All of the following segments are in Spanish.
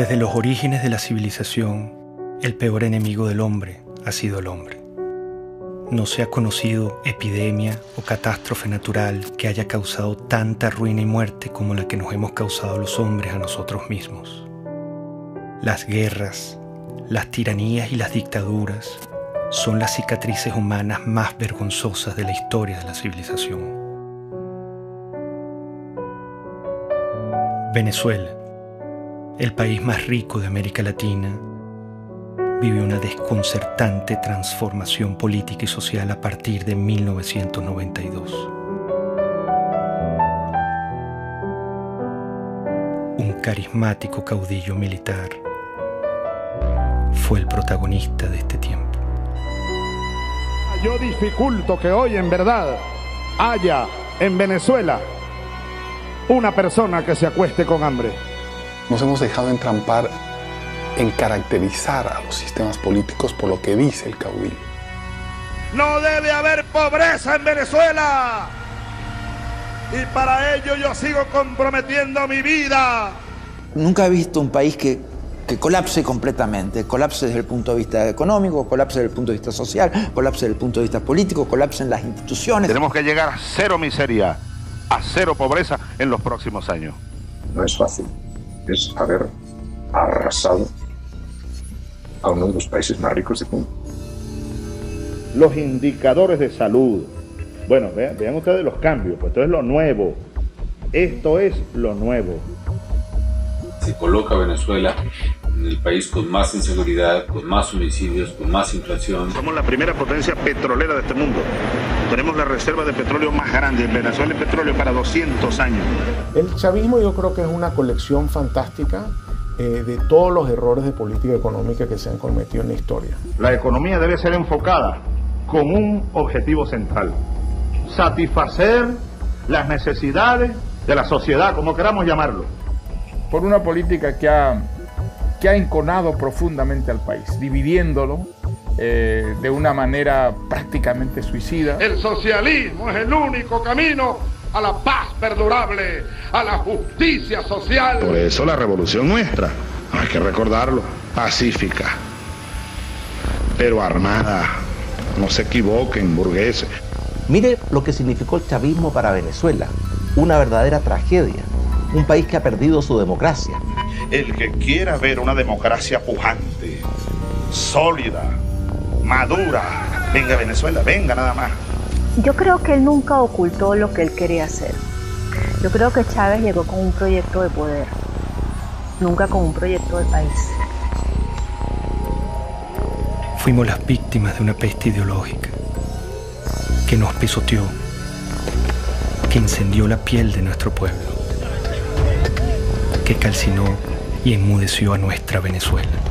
Desde los orígenes de la civilización, el peor enemigo del hombre ha sido el hombre. No se ha conocido epidemia o catástrofe natural que haya causado tanta ruina y muerte como la que nos hemos causado los hombres a nosotros mismos. Las guerras, las tiranías y las dictaduras son las cicatrices humanas más vergonzosas de la historia de la civilización. Venezuela, el país más rico de América Latina, vive una desconcertante transformación política y social a partir de 1992. Un carismático caudillo militar fue el protagonista de este tiempo. Yo dificulto que hoy en verdad haya en Venezuela una persona que se acueste con hambre. Nos hemos dejado entrampar en caracterizar a los sistemas políticos por lo que dice el caudillo. No debe haber pobreza en Venezuela. Y para ello yo sigo comprometiendo mi vida. Nunca he visto un país que, que colapse completamente. Colapse desde el punto de vista económico, colapse desde el punto de vista social, colapse desde el punto de vista político, colapse en las instituciones. Tenemos que llegar a cero miseria, a cero pobreza en los próximos años. No es fácil. Es haber arrasado a uno de los países más ricos del mundo. Los indicadores de salud. Bueno, vean, vean ustedes los cambios, pues esto es lo nuevo. Esto es lo nuevo. Se coloca Venezuela en el país con más inseguridad, con más homicidios, con más inflación. Somos la primera potencia petrolera de este mundo. Tenemos la reserva de petróleo más grande. En Venezuela hay petróleo para 200 años. El chavismo yo creo que es una colección fantástica eh, de todos los errores de política económica que se han cometido en la historia. La economía debe ser enfocada con un objetivo central. Satisfacer las necesidades de la sociedad, como queramos llamarlo. Por una política que ha, que ha enconado profundamente al país, dividiéndolo eh, de una manera prácticamente suicida. El socialismo es el único camino a la paz perdurable, a la justicia social. Por eso la revolución nuestra, hay que recordarlo, pacífica, pero armada. No se equivoquen, burgueses. Mire lo que significó el chavismo para Venezuela, una verdadera tragedia, un país que ha perdido su democracia. El que quiera ver una democracia pujante, sólida, madura, venga a Venezuela, venga nada más. Yo creo que él nunca ocultó lo que él quería hacer. Yo creo que Chávez llegó con un proyecto de poder, nunca con un proyecto de país. Fuimos las víctimas de una peste ideológica que nos pisoteó, que incendió la piel de nuestro pueblo, que calcinó y enmudeció a nuestra Venezuela.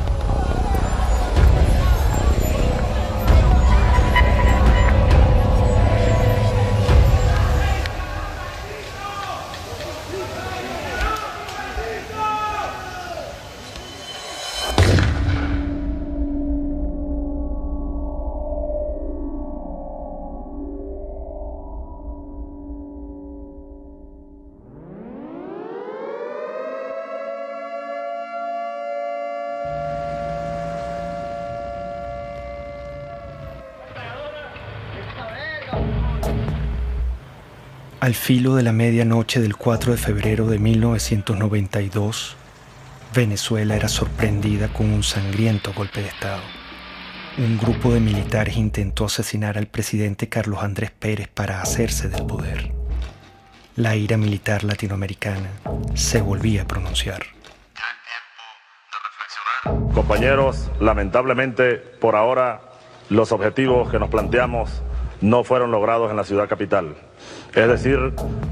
Al filo de la medianoche del 4 de febrero de 1992, Venezuela era sorprendida con un sangriento golpe de Estado. Un grupo de militares intentó asesinar al presidente Carlos Andrés Pérez para hacerse del poder. La ira militar latinoamericana se volvía a pronunciar. Compañeros, lamentablemente por ahora los objetivos que nos planteamos no fueron logrados en la ciudad capital. Es decir,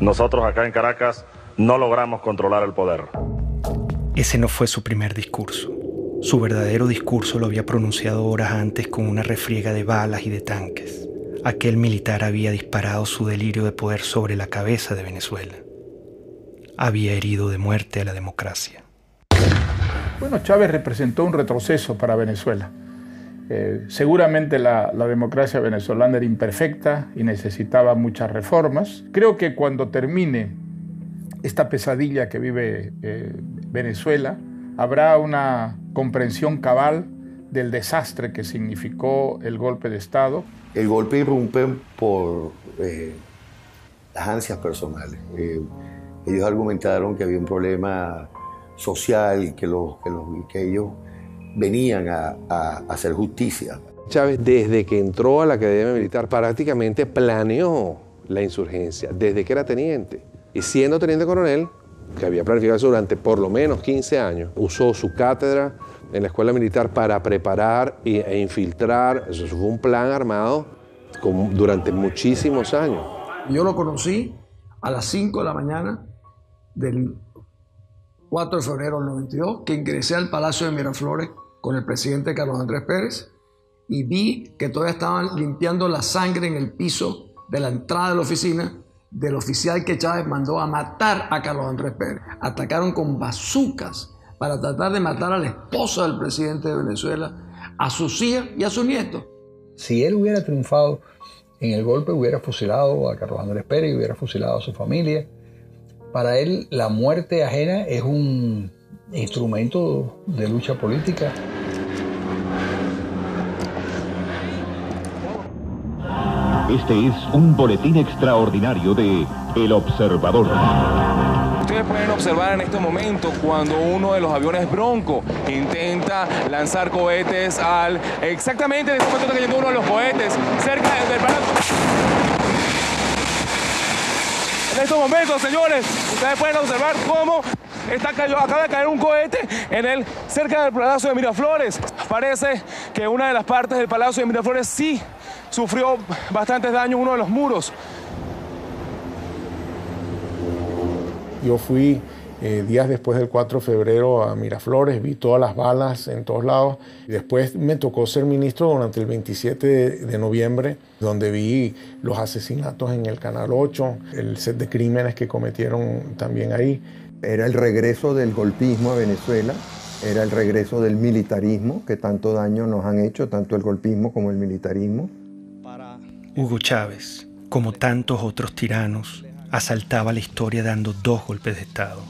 nosotros acá en Caracas no logramos controlar el poder. Ese no fue su primer discurso. Su verdadero discurso lo había pronunciado horas antes con una refriega de balas y de tanques. Aquel militar había disparado su delirio de poder sobre la cabeza de Venezuela. Había herido de muerte a la democracia. Bueno, Chávez representó un retroceso para Venezuela. Eh, seguramente la, la, democracia venezolana era imperfecta y necesitaba muchas reformas. Creo que cuando termine esta pesadilla que vive eh, Venezuela, habrá una comprensión cabal del desastre que significó el golpe de Estado. El golpe irrumpe por eh, las ansias personales. Eh, ellos argumentaron que había un problema social y que, los, que, ellos venían a, a hacer justicia. Chávez, desde que entró a la Academia Militar, prácticamente planeó la insurgencia, desde que era teniente. Y siendo teniente coronel, que había planificado eso durante por lo menos 15 años, usó su cátedra en la escuela militar para preparar e infiltrar. Eso fue un plan armado durante muchísimos años. Yo lo conocí a las 5 de la mañana del 4 de febrero del 92, que ingresé al Palacio de Miraflores con el presidente Carlos Andrés Pérez y vi que todavía estaban limpiando la sangre en el piso de la entrada de la oficina del oficial que Chávez mandó a matar a Carlos Andrés Pérez. Atacaron con bazucas para tratar de matar a la esposa del presidente de Venezuela, a sus hijas y a sus nietos. Si él hubiera triunfado en el golpe, hubiera fusilado a Carlos Andrés Pérez y hubiera fusilado a su familia. Para él, la muerte ajena es un instrumento de lucha política. Este es un boletín extraordinario de El Observador. Ustedes pueden observar en este momento cuando uno de los aviones Bronco intenta lanzar cohetes al... Exactamente en este momento está cayendo uno de los cohetes cerca del palacio. En estos momentos, señores, ustedes pueden observar cómo está acaba de caer un cohete en el, cerca del Palacio de Miraflores. Parece que una de las partes del Palacio de Miraflores sí sufrió bastantes daños uno de los muros. Yo fui eh, días después del 4 de febrero a Miraflores, vi todas las balas en todos lados. Y después me tocó ser ministro durante el 27 de, noviembre, donde vi los asesinatos en el Canal 8, el set de crímenes que cometieron también ahí. Era el regreso del golpismo a Venezuela, era el regreso del militarismo, que tanto daño nos han hecho, tanto el golpismo como el militarismo. Hugo Chávez, como tantos otros tiranos, asaltaba la historia dando dos golpes de Estado.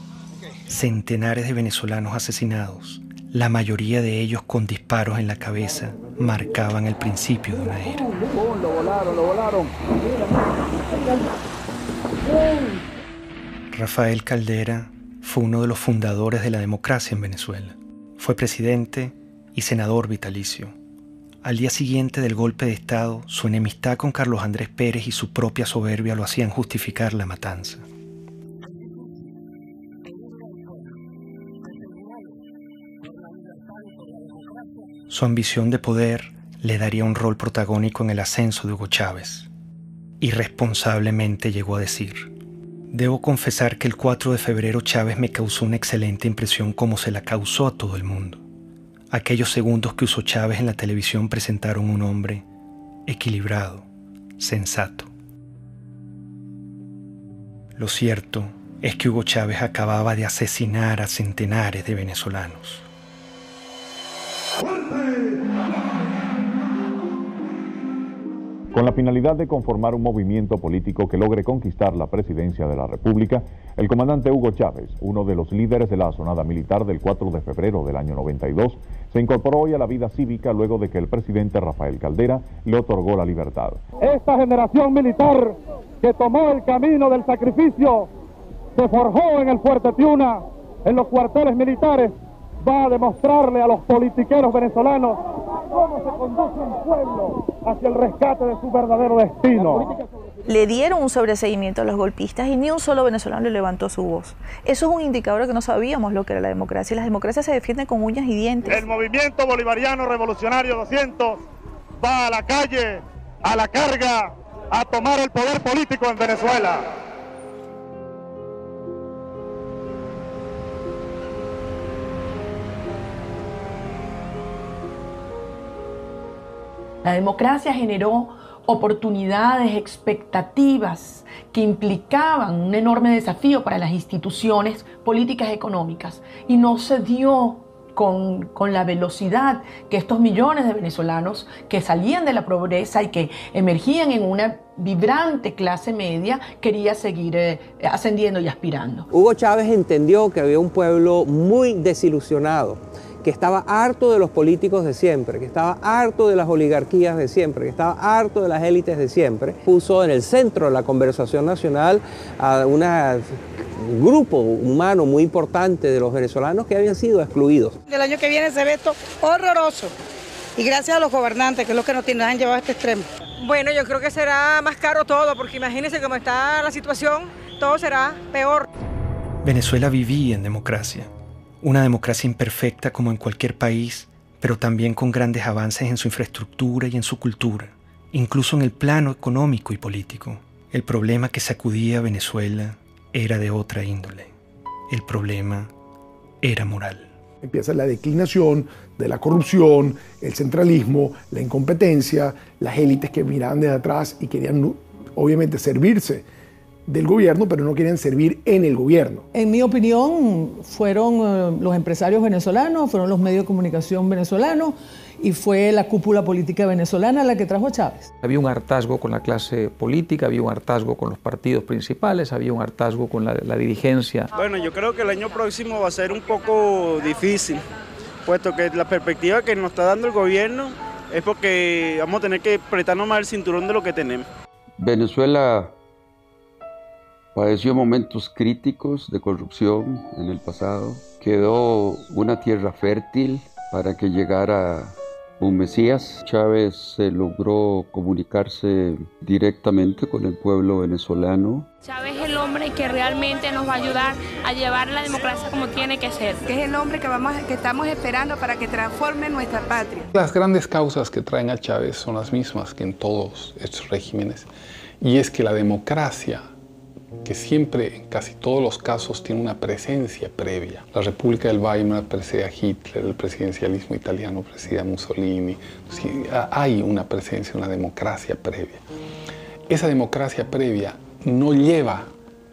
Centenares de venezolanos asesinados, la mayoría de ellos con disparos en la cabeza, marcaban el principio de una era. Rafael Caldera fue uno de los fundadores de la democracia en Venezuela. Fue presidente y senador vitalicio. Al día siguiente del golpe de Estado, su enemistad con Carlos Andrés Pérez y su propia soberbia lo hacían justificar la matanza. Su ambición de poder le daría un rol protagónico en el ascenso de Hugo Chávez. Irresponsablemente llegó a decir, Debo confesar que el 4 de febrero Chávez me causó una excelente impresión como se la causó a todo el mundo. Aquellos segundos que usó Chávez en la televisión presentaron un hombre equilibrado, sensato. Lo cierto es que Hugo Chávez acababa de asesinar a centenares de venezolanos. Con la finalidad de conformar un movimiento político que logre conquistar la presidencia de la República, el comandante Hugo Chávez, uno de los líderes de la sonada militar del 4 de febrero del año 92, se incorporó hoy a la vida cívica luego de que el presidente Rafael Caldera le otorgó la libertad. Esta generación militar que tomó el camino del sacrificio se forjó en el Fuerte Tiuna, en los cuarteles militares, va a demostrarle a los politiqueros venezolanos cómo se conduce un pueblo hacia el rescate de su verdadero destino. Le dieron un sobreseguimiento a los golpistas y ni un solo venezolano le levantó su voz. Eso es un indicador de que no sabíamos lo que era la democracia. Las democracias se defienden con uñas y dientes. El movimiento bolivariano revolucionario 200 va a la calle, a la carga, a tomar el poder político en Venezuela. La democracia generó oportunidades, expectativas que implicaban un enorme desafío para las instituciones políticas económicas y no se dio con, con, la velocidad que estos millones de venezolanos que salían de la pobreza y que emergían en una vibrante clase media quería seguir eh, ascendiendo y aspirando. Hugo Chávez entendió que había un pueblo muy desilusionado que estaba harto de los políticos de siempre, que estaba harto de las oligarquías de siempre, que estaba harto de las élites de siempre, puso en el centro de la conversación nacional a un grupo humano muy importante de los venezolanos que habían sido excluidos. El año que viene se ve esto horroroso y gracias a los gobernantes, que es lo que nos han llevado a este extremo. Bueno, yo creo que será más caro todo, porque imagínense cómo está la situación, todo será peor. Venezuela vivía en democracia una democracia imperfecta como en cualquier país, pero también con grandes avances en su infraestructura y en su cultura, incluso en el plano económico y político. El problema que sacudía a Venezuela era de otra índole. El problema era moral. Empieza la declinación de la corrupción, el centralismo, la incompetencia, las élites que miraban desde atrás y querían obviamente servirse del gobierno, pero no quieren servir en el gobierno. En mi opinión, fueron eh, los empresarios venezolanos, fueron los medios de comunicación venezolanos y fue la cúpula política venezolana la que trajo a Chávez. Había un hartazgo con la clase política, había un hartazgo con los partidos principales, había un hartazgo con la, la dirigencia. Bueno, yo creo que el año próximo va a ser un poco difícil, puesto que la perspectiva que nos está dando el gobierno es porque vamos a tener que apretarnos más el cinturón de lo que tenemos. Venezuela Padeció momentos críticos de corrupción en el pasado. Quedó una tierra fértil para que llegara un Mesías. Chávez se logró comunicarse directamente con el pueblo venezolano. Chávez es el hombre que realmente nos va a ayudar a llevar la democracia como tiene que ser. Que es el hombre que, vamos, que estamos esperando para que transforme nuestra patria. Las grandes causas que traen a Chávez son las mismas que en todos estos regímenes. Y es que la democracia que siempre, en casi todos los casos, tiene una presencia previa. La República del Weimar precede a Hitler, el presidencialismo italiano precede a Mussolini. hay una presencia, una democracia previa. Esa democracia previa no lleva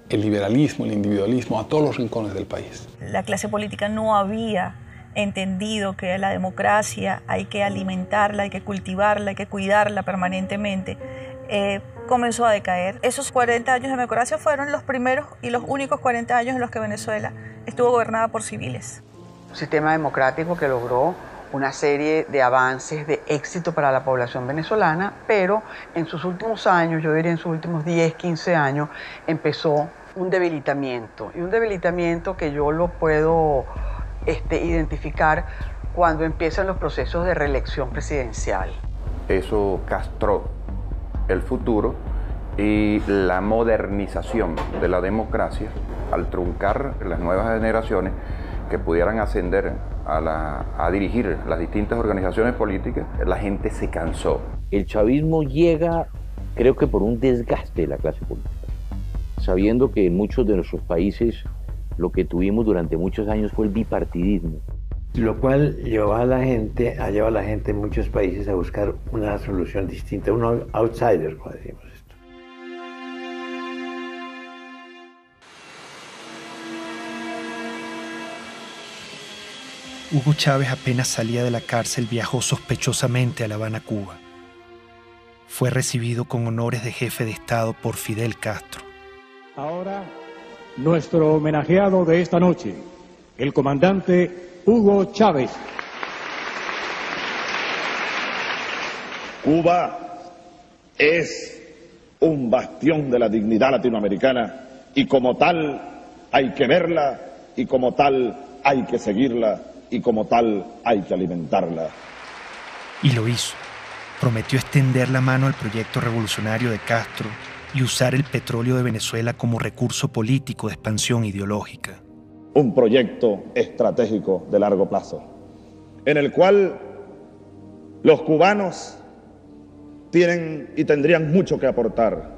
el liberalismo, el individualismo a todos los rincones del país. La clase política no había entendido que la democracia hay que alimentarla, hay que cultivarla, hay que cuidarla permanentemente. Eh, comenzó a decaer. Esos 40 años de democracia fueron los primeros y los únicos 40 años en los que Venezuela estuvo gobernada por civiles. Un sistema democrático que logró una serie de avances de éxito para la población venezolana, pero en sus últimos años, yo diría en sus últimos 10, 15 años, empezó un debilitamiento. Y un debilitamiento que yo lo puedo este, identificar cuando empiezan los procesos de reelección presidencial. Eso castró el futuro y la modernización de la democracia al truncar las nuevas generaciones que pudieran ascender a, dirigir las distintas organizaciones políticas, la gente se cansó. El chavismo llega, creo que por un desgaste de la clase política, sabiendo que en muchos de nuestros países lo que tuvimos durante muchos años fue el bipartidismo lo cual llevó a la gente, ha llevado a la gente en muchos países a buscar una solución distinta, un outsider, como decimos esto. Hugo Chávez apenas salía de la cárcel viajó sospechosamente a La Habana, Cuba. Fue recibido con honores de jefe de Estado por Fidel Castro. Ahora, nuestro homenajeado de esta noche, el comandante Hugo Chávez. Cuba es un bastión de la dignidad latinoamericana y como tal hay que verla y como tal hay que seguirla y como tal hay que alimentarla. Y lo hizo. Prometió extender la mano al proyecto revolucionario de Castro y usar el petróleo de Venezuela como recurso político de expansión ideológica un proyecto estratégico de largo plazo, en el cual los cubanos tienen y tendrían mucho que aportar,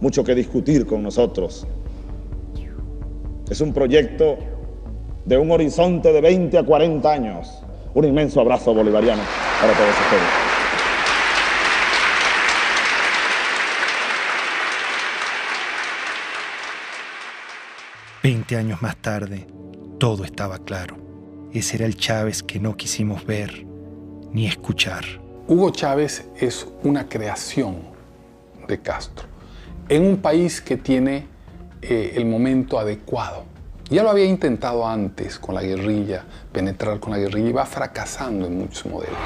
mucho que discutir con nosotros. Es un proyecto de un horizonte de 20 a 40 años. Un inmenso abrazo bolivariano para todos ustedes. Veinte años más tarde, todo estaba claro. Ese era el Chávez que no quisimos ver ni escuchar. Hugo Chávez es una creación de Castro en un país que tiene eh, el momento adecuado. Ya lo había intentado antes con la guerrilla, penetrar con la guerrilla y va fracasando en muchos modelos.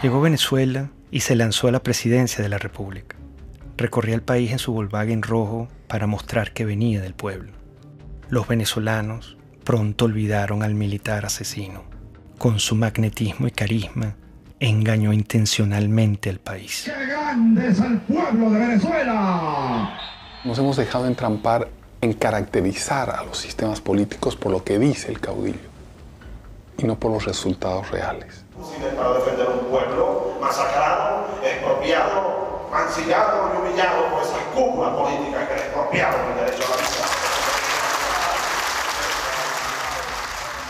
Llegó a Venezuela y se lanzó a la presidencia de la República. Recorría el país en su Volkswagen rojo para mostrar que venía del pueblo. Los venezolanos pronto olvidaron al militar asesino. Con su magnetismo y carisma, engañó intencionalmente al país. ¡Qué grande es el pueblo de Venezuela! Nos hemos dejado entrampar en caracterizar a los sistemas políticos por lo que dice el caudillo y no por los resultados reales. Para defender un pueblo masacrado, expropiado, mancillado y humillado por esas cúpulas políticas que le expropiaron el derecho a la vida.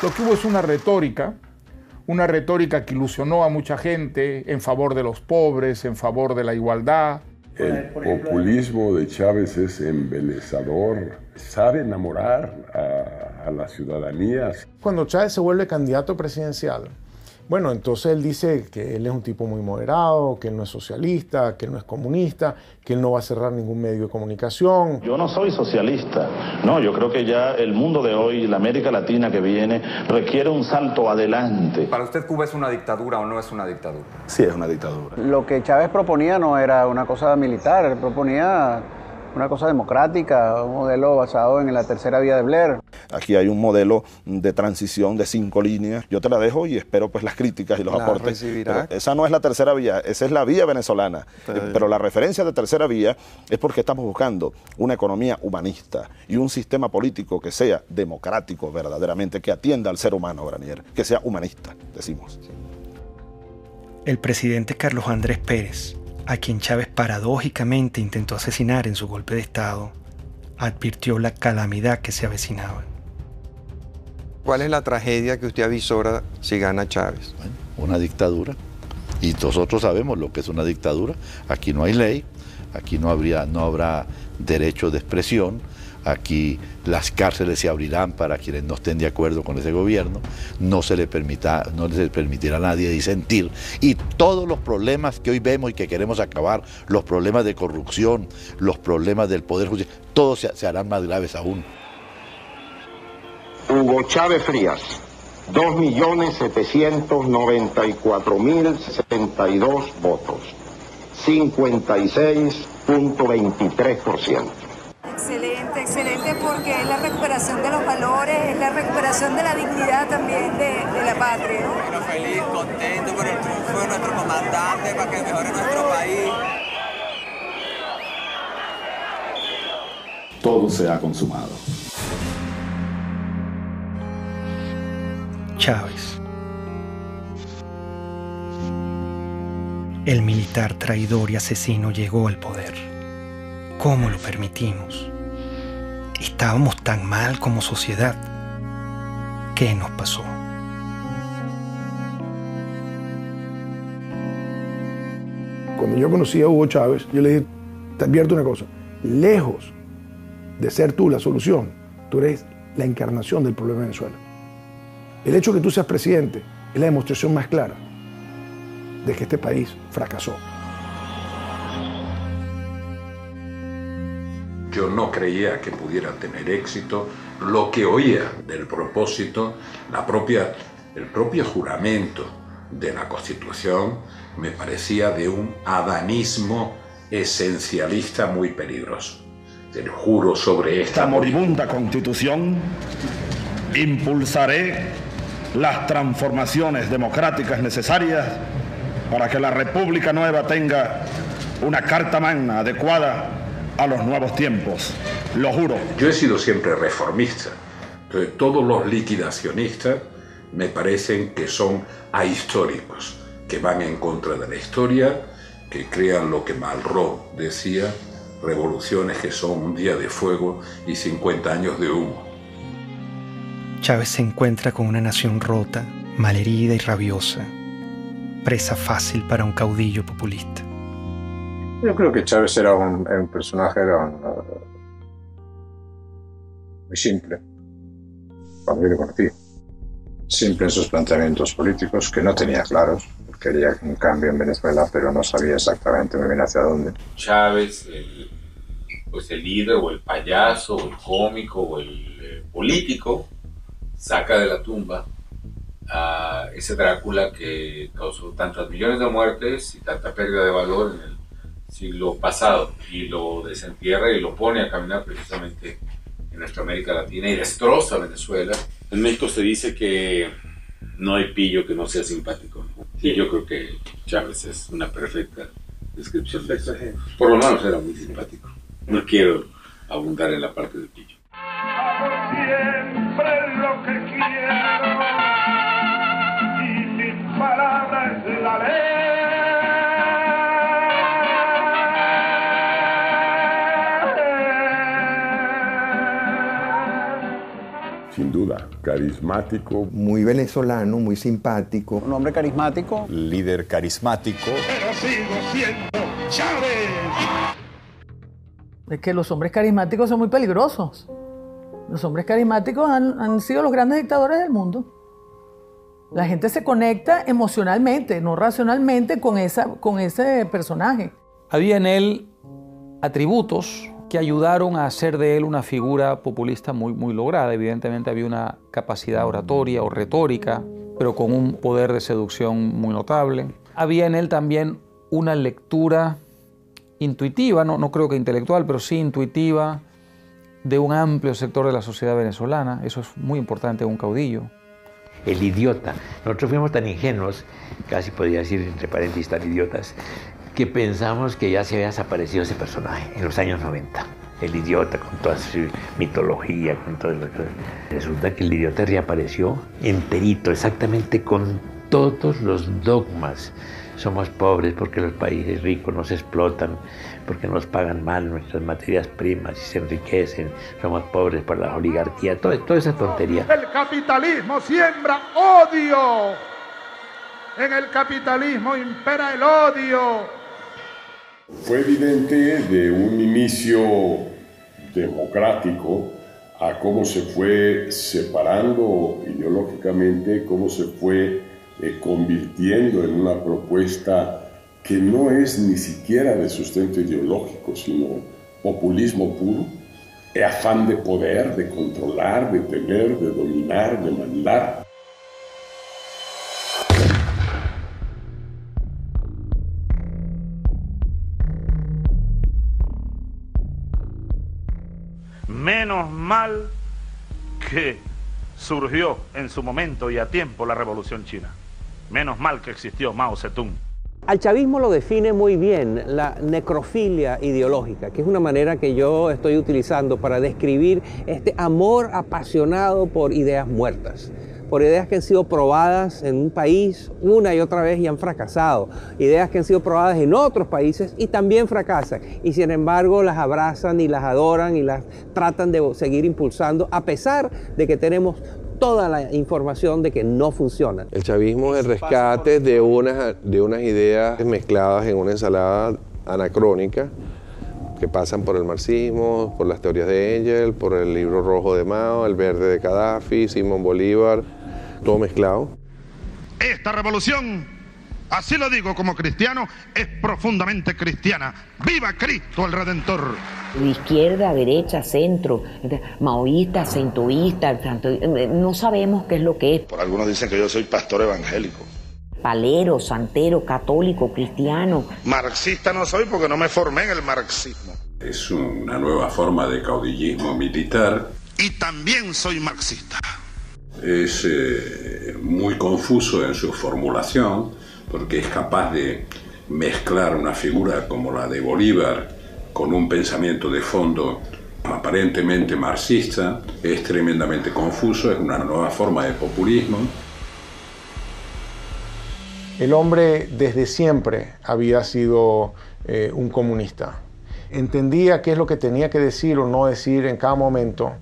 Lo que hubo es una retórica, una retórica que ilusionó a mucha gente en favor de los pobres, en favor de la igualdad. El populismo de Chávez es embelezador, sabe enamorar a, a la ciudadanía. Cuando Chávez se vuelve candidato presidencial, bueno, entonces él dice que él es un tipo muy moderado, que él no es socialista, que él no es comunista, que él no va a cerrar ningún medio de comunicación. Yo no soy socialista, no, yo creo que ya el mundo de hoy, la América Latina que viene, requiere un salto adelante. ¿Para usted Cuba es una dictadura o no es una dictadura? Sí, es una dictadura. Lo que Chávez proponía no era una cosa militar, él proponía una cosa democrática, un modelo basado en la tercera vía de Blair. Aquí hay un modelo de transición de cinco líneas. Yo te la dejo y espero pues las críticas y los La aportes. esa no es la tercera vía, esa es la vía venezolana. Eh, Pero la referencia de tercera vía es porque estamos buscando una economía humanista y un sistema político que sea democrático verdaderamente, que atienda al ser humano, Granier, que sea humanista, decimos. El presidente Carlos Andrés Pérez, a quien Chávez paradójicamente intentó asesinar en su golpe de Estado, advirtió la calamidad que se avecinaba. ¿Cuál es la tragedia que usted avisora si gana Chávez? una dictadura. Y nosotros sabemos lo que es una dictadura. Aquí no hay ley, aquí no, habría, no habrá derecho de expresión, aquí las cárceles se abrirán para quienes no estén de acuerdo con ese gobierno, no se le, permita, no se le permitirá a nadie disentir. Y todos los problemas que hoy vemos y que queremos acabar, los problemas de corrupción, los problemas del Poder Judicial, todos se harán más graves aún. Hugo Chávez Frías, 2.794.062 votos, 56.23%. Excelente, excelente porque es la recuperación de los valores, es la recuperación de la dignidad también de, de la patria. Bueno, feliz, contento por el triunfo de nuestro comandante para que mejore nuestro país. Todo se ha consumado. Chávez. El militar traidor y asesino llegó al poder. ¿Cómo lo permitimos? Estábamos tan mal como sociedad. ¿Qué nos pasó? Cuando yo conocí a Hugo Chávez, yo le dije, te advierto una cosa, lejos de ser tú la solución, tú eres la encarnación del problema de Venezuela. El hecho de que tú seas presidente es la demostración más clara de que este país fracasó. Yo no creía que pudiera tener éxito. Lo que oía del propósito, la propia, el propio juramento de la Constitución, me parecía de un adanismo esencialista muy peligroso. Te lo juro sobre esta Esta moribunda constitución impulsaré las transformaciones democráticas necesarias para que la República Nueva tenga una carta magna adecuada a los nuevos tiempos. Lo juro. Yo he sido siempre reformista. Entonces, todos los liquidacionistas me parecen que son ahistóricos, que van en contra de la historia, que crean lo que Malraux decía, revoluciones que son un día de fuego y 50 años de humo. Chávez se encuentra con una nación rota, malherida y rabiosa, presa fácil para un caudillo populista. Yo creo que Chávez era un, un personaje era muy simple, cuando yo lo conocí. Simple en sus planteamientos políticos, que no tenía claros. Quería un cambio en Venezuela, pero no sabía exactamente muy bien hacia dónde. Chávez, el, pues el líder o el payaso o el cómico o el eh, político, saca de la tumba a ese Drácula que causó tantas millones de muertes y tanta pérdida de valor en el siglo pasado y lo desentierra y lo pone a caminar precisamente en nuestra América Latina y destroza Venezuela. En México se dice que no hay pillo que no sea simpático. Y yo creo que Chávez es una perfecta descripción de eso. Por lo menos era muy simpático. No quiero abundar en la parte de pillo. Y mis palabras la Sin duda, carismático. Muy venezolano, muy simpático. Un hombre carismático. Líder carismático. Pero sigo siendo Chávez. Es que los hombres carismáticos son muy peligrosos. Los hombres carismáticos han, han sido los grandes dictadores del mundo. La gente se conecta emocionalmente, no racionalmente, con, esa, con ese personaje. Había en él atributos que ayudaron a hacer de él una figura populista muy, muy lograda. Evidentemente había una capacidad oratoria o retórica, pero con un poder de seducción muy notable. Había en él también una lectura intuitiva, no, no creo que intelectual, pero sí intuitiva, de un amplio sector de la sociedad venezolana. Eso es muy importante un caudillo. El idiota. Nosotros fuimos tan ingenuos, casi podría decir entre paréntesis tan idiotas, que pensamos que ya se había desaparecido ese personaje en los años 90. El idiota con toda su mitología, con todo lo que... Resulta que el idiota reapareció enterito, exactamente con todos los dogmas. Somos pobres porque los países ricos nos explotan, porque nos pagan mal nuestras materias primas y se enriquecen. Somos pobres por las oligarquías, todo, toda esa tontería. El capitalismo siembra odio. En el capitalismo impera el odio. Fue evidente de un inicio democrático a cómo se fue separando ideológicamente, cómo se fue eh, convirtiendo en una propuesta que no es ni siquiera de sustento ideológico, sino populismo puro, afán de poder, de controlar, de tener, de dominar, de mandar. Menos mal que surgió en su momento y a tiempo la revolución china. Menos mal que existió Mao Zedong. Al chavismo lo define muy bien la necrofilia ideológica, que es una manera que yo estoy utilizando para describir este amor apasionado por ideas muertas, por ideas que han sido probadas en un país una y otra vez y han fracasado, ideas que han sido probadas en otros países y también fracasan, y sin embargo las abrazan y las adoran y las tratan de seguir impulsando a pesar de que tenemos toda la información de que no funciona. El chavismo es el rescate de unas, de unas ideas mezcladas en una ensalada anacrónica que pasan por el marxismo, por las teorías de Engel, por el libro rojo de Mao, el verde de Gaddafi, Simón Bolívar, todo mezclado. Esta revolución, así lo digo como cristiano, es profundamente cristiana. ¡Viva Cristo el Redentor! De izquierda, derecha, centro, maoísta, centoísta, no sabemos qué es lo que es. Por algunos dicen que yo soy pastor evangélico. Palero, santero, católico, cristiano. Marxista no soy porque no me formé en el marxismo. Es una nueva forma de caudillismo militar. Y también soy marxista. Es eh, muy confuso en su formulación porque es capaz de mezclar una figura como la de Bolívar con un pensamiento de fondo aparentemente marxista, es tremendamente confuso, es una nueva forma de populismo. El hombre desde siempre había sido eh, un comunista. Entendía qué es lo que tenía que decir o no decir en cada momento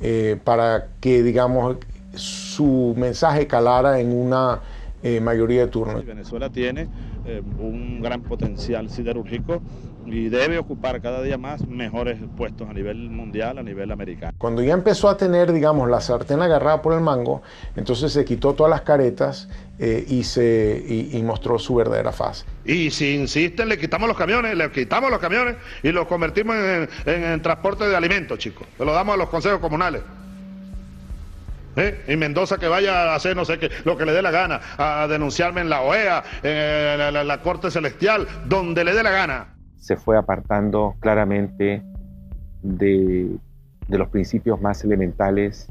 eh, para que, digamos, su mensaje calara en una eh, mayoría de turnos. Venezuela tiene eh, un gran potencial siderúrgico y debe ocupar cada día más mejores puestos a nivel mundial, a nivel americano. Cuando ya empezó a tener, digamos, la sartén agarrada por el mango, entonces se quitó todas las caretas eh, y, se, y, mostró su verdadera faz. Y si insisten, le quitamos los camiones, le quitamos los camiones y los convertimos en, en transporte de alimentos, chicos. Se lo damos a los consejos comunales. ¿Eh? Y Mendoza que vaya a hacer no sé qué, lo que le dé la gana, a denunciarme en la OEA, en la, Corte Celestial, donde le dé la gana. Se fue apartando claramente de, de los principios más elementales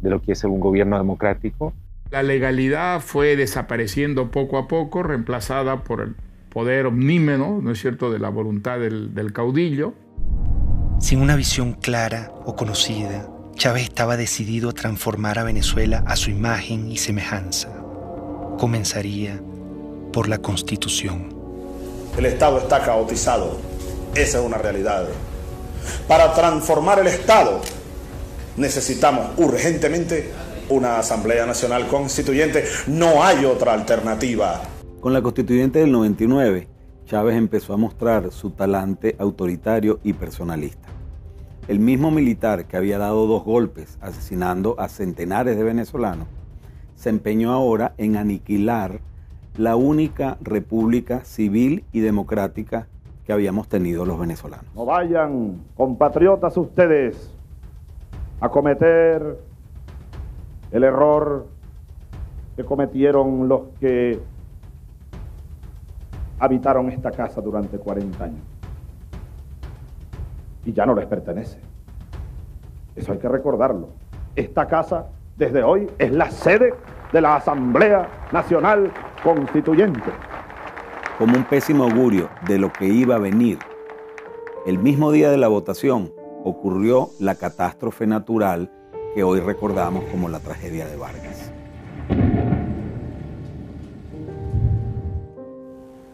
de lo que es un gobierno democrático. La legalidad fue desapareciendo poco a poco, reemplazada por el poder omnímeno, ¿no es cierto?, de la voluntad del, del caudillo. Sin una visión clara o conocida, Chávez estaba decidido a transformar a Venezuela a su imagen y semejanza. Comenzaría por la Constitución. El Estado está caotizado. Esa es una realidad. Para transformar el Estado necesitamos urgentemente una Asamblea Nacional Constituyente. No hay otra alternativa. Con la Constituyente del 99, Chávez empezó a mostrar su talante autoritario y personalista. El mismo militar que había dado dos golpes asesinando a centenares de venezolanos, se empeñó ahora en aniquilar la única república civil y democrática que habíamos tenido los venezolanos. No vayan, compatriotas ustedes, a cometer el error que cometieron los que habitaron esta casa durante 40 años y ya no les pertenece. Eso hay que recordarlo. Esta casa desde hoy es la sede de la Asamblea Nacional Constituyente. Como un pésimo augurio de lo que iba a venir, el mismo día de la votación ocurrió la catástrofe natural que hoy recordamos como la tragedia de Vargas.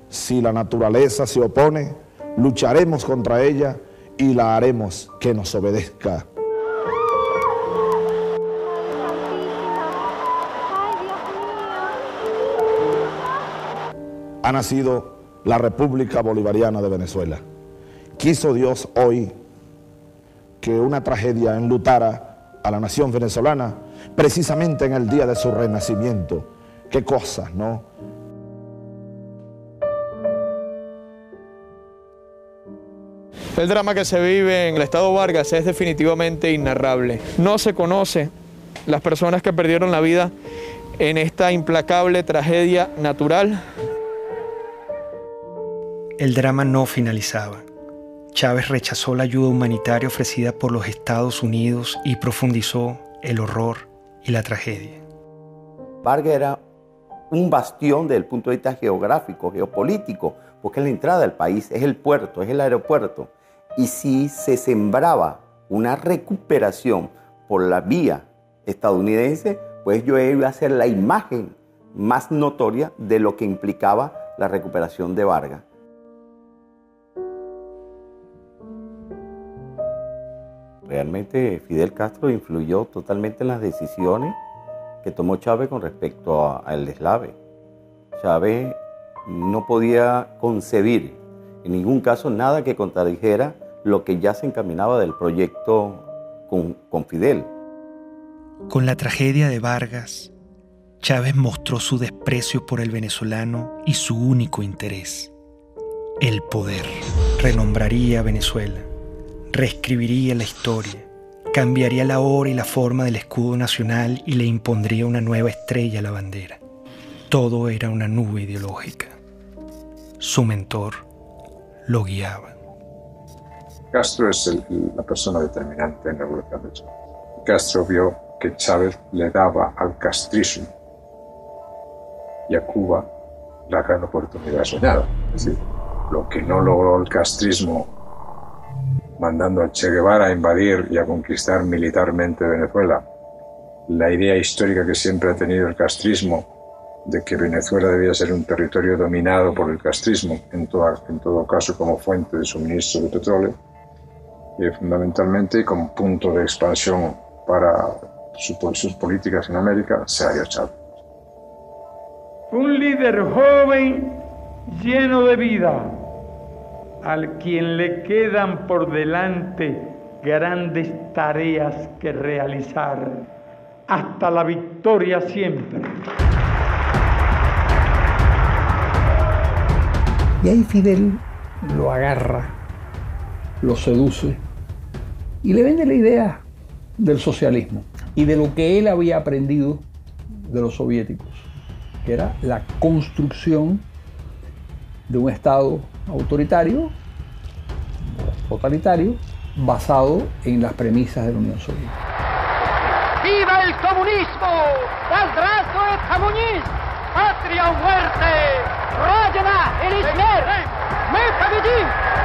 Si la naturaleza se opone, lucharemos contra ella y la haremos que nos obedezca. Ha nacido la República Bolivariana de Venezuela. Quiso Dios hoy que una tragedia enlutara a la nación venezolana precisamente en el día de su renacimiento. Qué cosas, ¿no? El drama que se vive en el estado Vargas es definitivamente inarrable. No se conoce las personas que perdieron la vida en esta implacable tragedia natural. El drama no finalizaba. Chávez rechazó la ayuda humanitaria ofrecida por los Estados Unidos y profundizó el horror y la tragedia. Vargas era un bastión desde el punto de vista geográfico, geopolítico, porque es la entrada del país, es el puerto, es el aeropuerto. Y si se sembraba una recuperación por la vía estadounidense, pues yo iba a ser la imagen más notoria de lo que implicaba la recuperación de Vargas. Realmente Fidel Castro influyó totalmente en las decisiones que tomó Chávez con respecto al deslave. Chávez no podía concebir en ningún caso nada que contradijera lo que ya se encaminaba del proyecto con, Fidel. Con la tragedia de Vargas, Chávez mostró su desprecio por el venezolano y su único interés, el poder. Renombraría Venezuela, reescribiría la historia, cambiaría la hora y la forma del escudo nacional y le impondría una nueva estrella a la bandera. Todo era una nube ideológica. Su mentor lo guiaba. Castro es la persona determinante en la evolución de Chávez. Castro vio que Chávez le daba al castrismo y a Cuba la gran oportunidad soñada. Es decir, lo que no logró el castrismo mandando a Che Guevara a invadir y a conquistar militarmente Venezuela, la idea histórica que siempre ha tenido el castrismo de que Venezuela debía ser un territorio dominado por el castrismo, en todo caso como fuente de suministro de petróleo, y fundamentalmente como punto de expansión para sus políticas en América, se ha Chávez. Un líder joven lleno de vida, al quien le quedan por delante grandes tareas que realizar, hasta la victoria siempre. Y ahí Fidel lo agarra, lo seduce y le vende la idea del socialismo y de lo que él había aprendido de los soviéticos, que era la construcción de un Estado autoritario, totalitario, basado en las premisas de la Unión Soviética. ¡Viva el comunismo! ¡Las el comunismo! ¡Patria o muerte! ¡Rodena el Ismer! ¡Me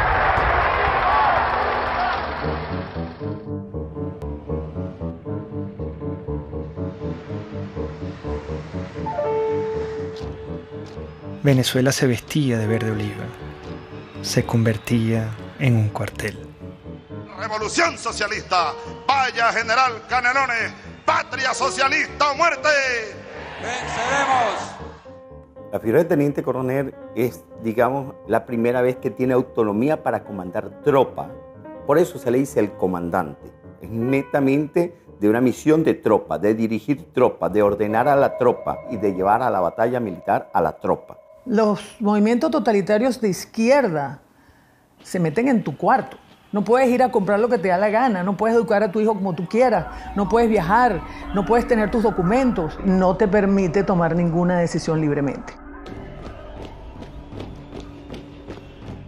Venezuela se vestía de verde oliva, se convertía en un cuartel. Revolución socialista, vaya general Canelones, patria socialista o muerte. ¡Venceremos! La figura de teniente coronel es, digamos, la primera vez que tiene autonomía para comandar tropa. Por eso se le dice el comandante. Es netamente de una misión de tropa, de dirigir tropa, de ordenar a la tropa y de llevar a la batalla militar a la tropa. Los movimientos totalitarios de izquierda se meten en tu cuarto. No puedes ir a comprar lo que te da la gana, no puedes educar a tu hijo como tú quieras, no puedes viajar, no puedes tener tus documentos, no te permite tomar ninguna decisión libremente.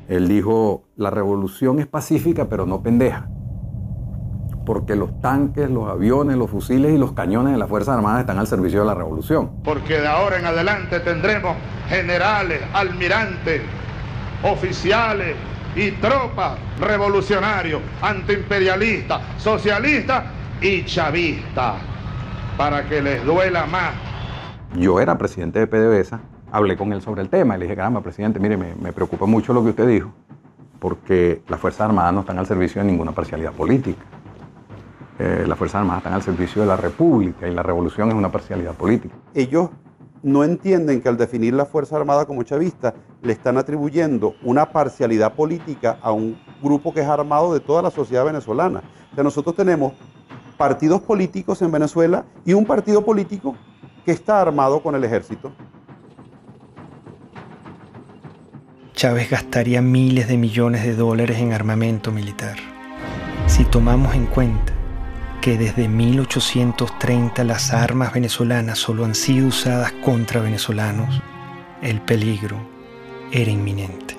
Él dijo, la revolución es pacífica pero no pendeja, porque los tanques, los aviones, los fusiles y los cañones de las Fuerzas Armadas están al servicio de la revolución. Porque de ahora en adelante tendremos generales, almirantes, oficiales y tropas revolucionarios, antiimperialistas, socialistas y chavistas, para que les duela más. Yo era presidente de PDVSA, hablé con él sobre el tema y le dije, caramba, presidente, mire, me, me preocupa mucho lo que usted dijo, porque las Fuerzas Armadas no están al servicio de ninguna parcialidad política. Eh, las Fuerzas Armadas están al servicio de la República y la revolución es una parcialidad política. Ellos no entienden que al definir la Fuerza Armada como chavista le están atribuyendo una parcialidad política a un grupo que es armado de toda la sociedad venezolana. O sea, nosotros tenemos partidos políticos en Venezuela y un partido político que está armado con el ejército. Chávez gastaría miles de millones de dólares en armamento militar. Si tomamos en cuenta que desde 1830 las armas venezolanas solo han sido usadas contra venezolanos, el peligro era inminente.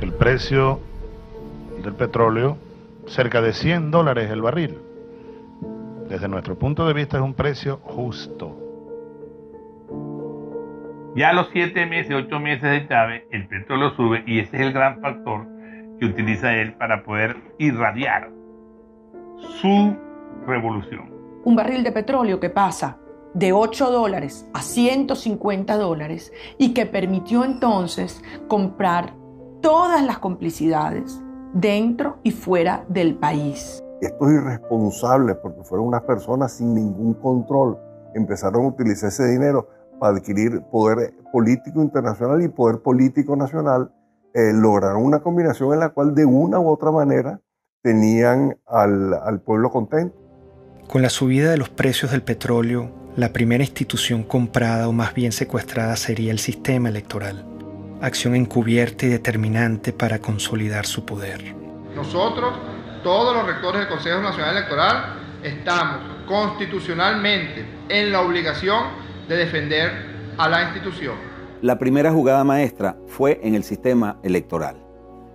El precio del petróleo, cerca de 100 dólares el barril. Desde nuestro punto de vista es un precio justo. Ya a los siete meses, ocho meses de Chávez, el petróleo sube y ese es el gran factor que utiliza él para poder irradiar su revolución. Un barril de petróleo que pasa de 8 dólares a 150 dólares y que permitió entonces comprar todas las complicidades dentro y fuera del país. Esto es irresponsable porque fueron unas personas sin ningún control. Empezaron a utilizar ese dinero para adquirir poder político internacional y poder político nacional, eh, lograron una combinación en la cual de una u otra manera tenían al, al pueblo contento. Con la subida de los precios del petróleo, la primera institución comprada o más bien secuestrada sería el sistema electoral, acción encubierta y determinante para consolidar su poder. Nosotros, todos los rectores del Consejo Nacional Electoral, estamos constitucionalmente en la obligación de defender a la institución. La primera jugada maestra fue en el sistema electoral.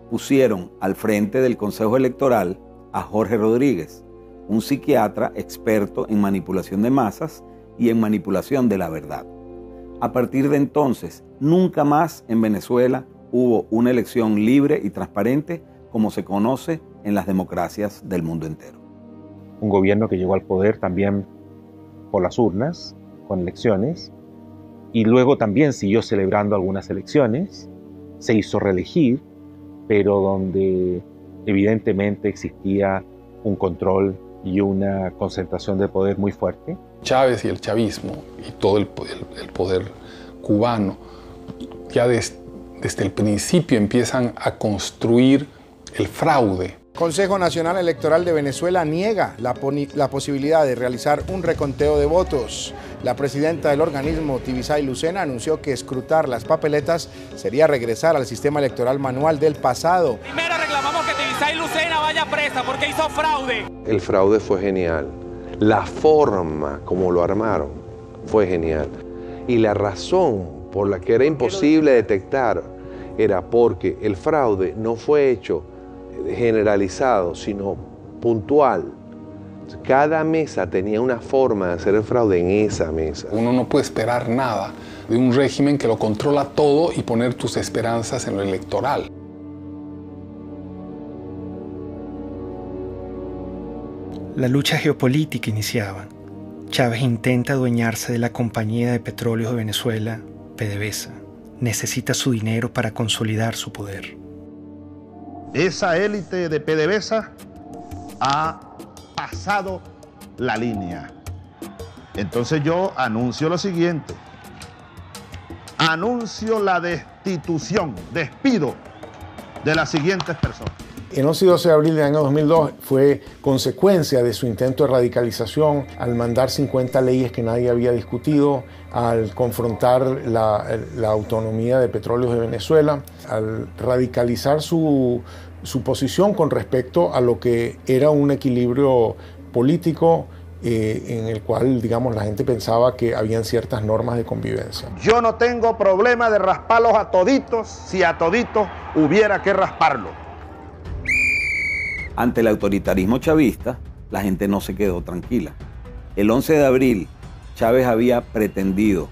Pusieron al frente del Consejo Electoral a Jorge Rodríguez, un psiquiatra experto en manipulación de masas y en manipulación de la verdad. A partir de entonces, nunca más en Venezuela hubo una elección libre y transparente como se conoce en las democracias del mundo entero. Un gobierno que llegó al poder también por las urnas, con elecciones y luego también siguió celebrando algunas elecciones, se hizo reelegir, pero donde evidentemente existía un control y una concentración de poder muy fuerte. Chávez y el chavismo y todo el, poder cubano ya des, desde el principio empiezan a construir el fraude. Consejo Nacional Electoral de Venezuela niega la, la, posibilidad de realizar un reconteo de votos. La presidenta del organismo, Tibisay Lucena, anunció que escrutar las papeletas sería regresar al sistema electoral manual del pasado. Primero reclamamos que Tibisay Lucena vaya presa porque hizo fraude. El fraude fue genial. La forma como lo armaron fue genial. Y la razón por la que era imposible detectar era porque el fraude no fue hecho generalizado, sino puntual. Cada mesa tenía una forma de hacer el fraude en esa mesa. Uno no puede esperar nada de un régimen que lo controla todo y poner tus esperanzas en lo electoral. La lucha geopolítica iniciaba. Chávez intenta adueñarse de la Compañía de Petróleos de Venezuela, PDVSA. Necesita su dinero para consolidar su poder. Esa élite de PDVSA ha pasado la línea. Entonces yo anuncio lo siguiente. Anuncio la destitución, despido de las siguientes personas. El 11 y 12 de abril del año 2002 fue consecuencia de su intento de radicalización al mandar 50 leyes que nadie había discutido, al confrontar la, autonomía de petróleos de Venezuela, al radicalizar su, su, posición con respecto a lo que era un equilibrio político eh, en el cual, digamos, la gente pensaba que habían ciertas normas de convivencia. Yo no tengo problema de rasparlos a toditos si a toditos hubiera que rasparlo. Ante el autoritarismo chavista, la gente no se quedó tranquila. El 11 de abril, Chávez había pretendido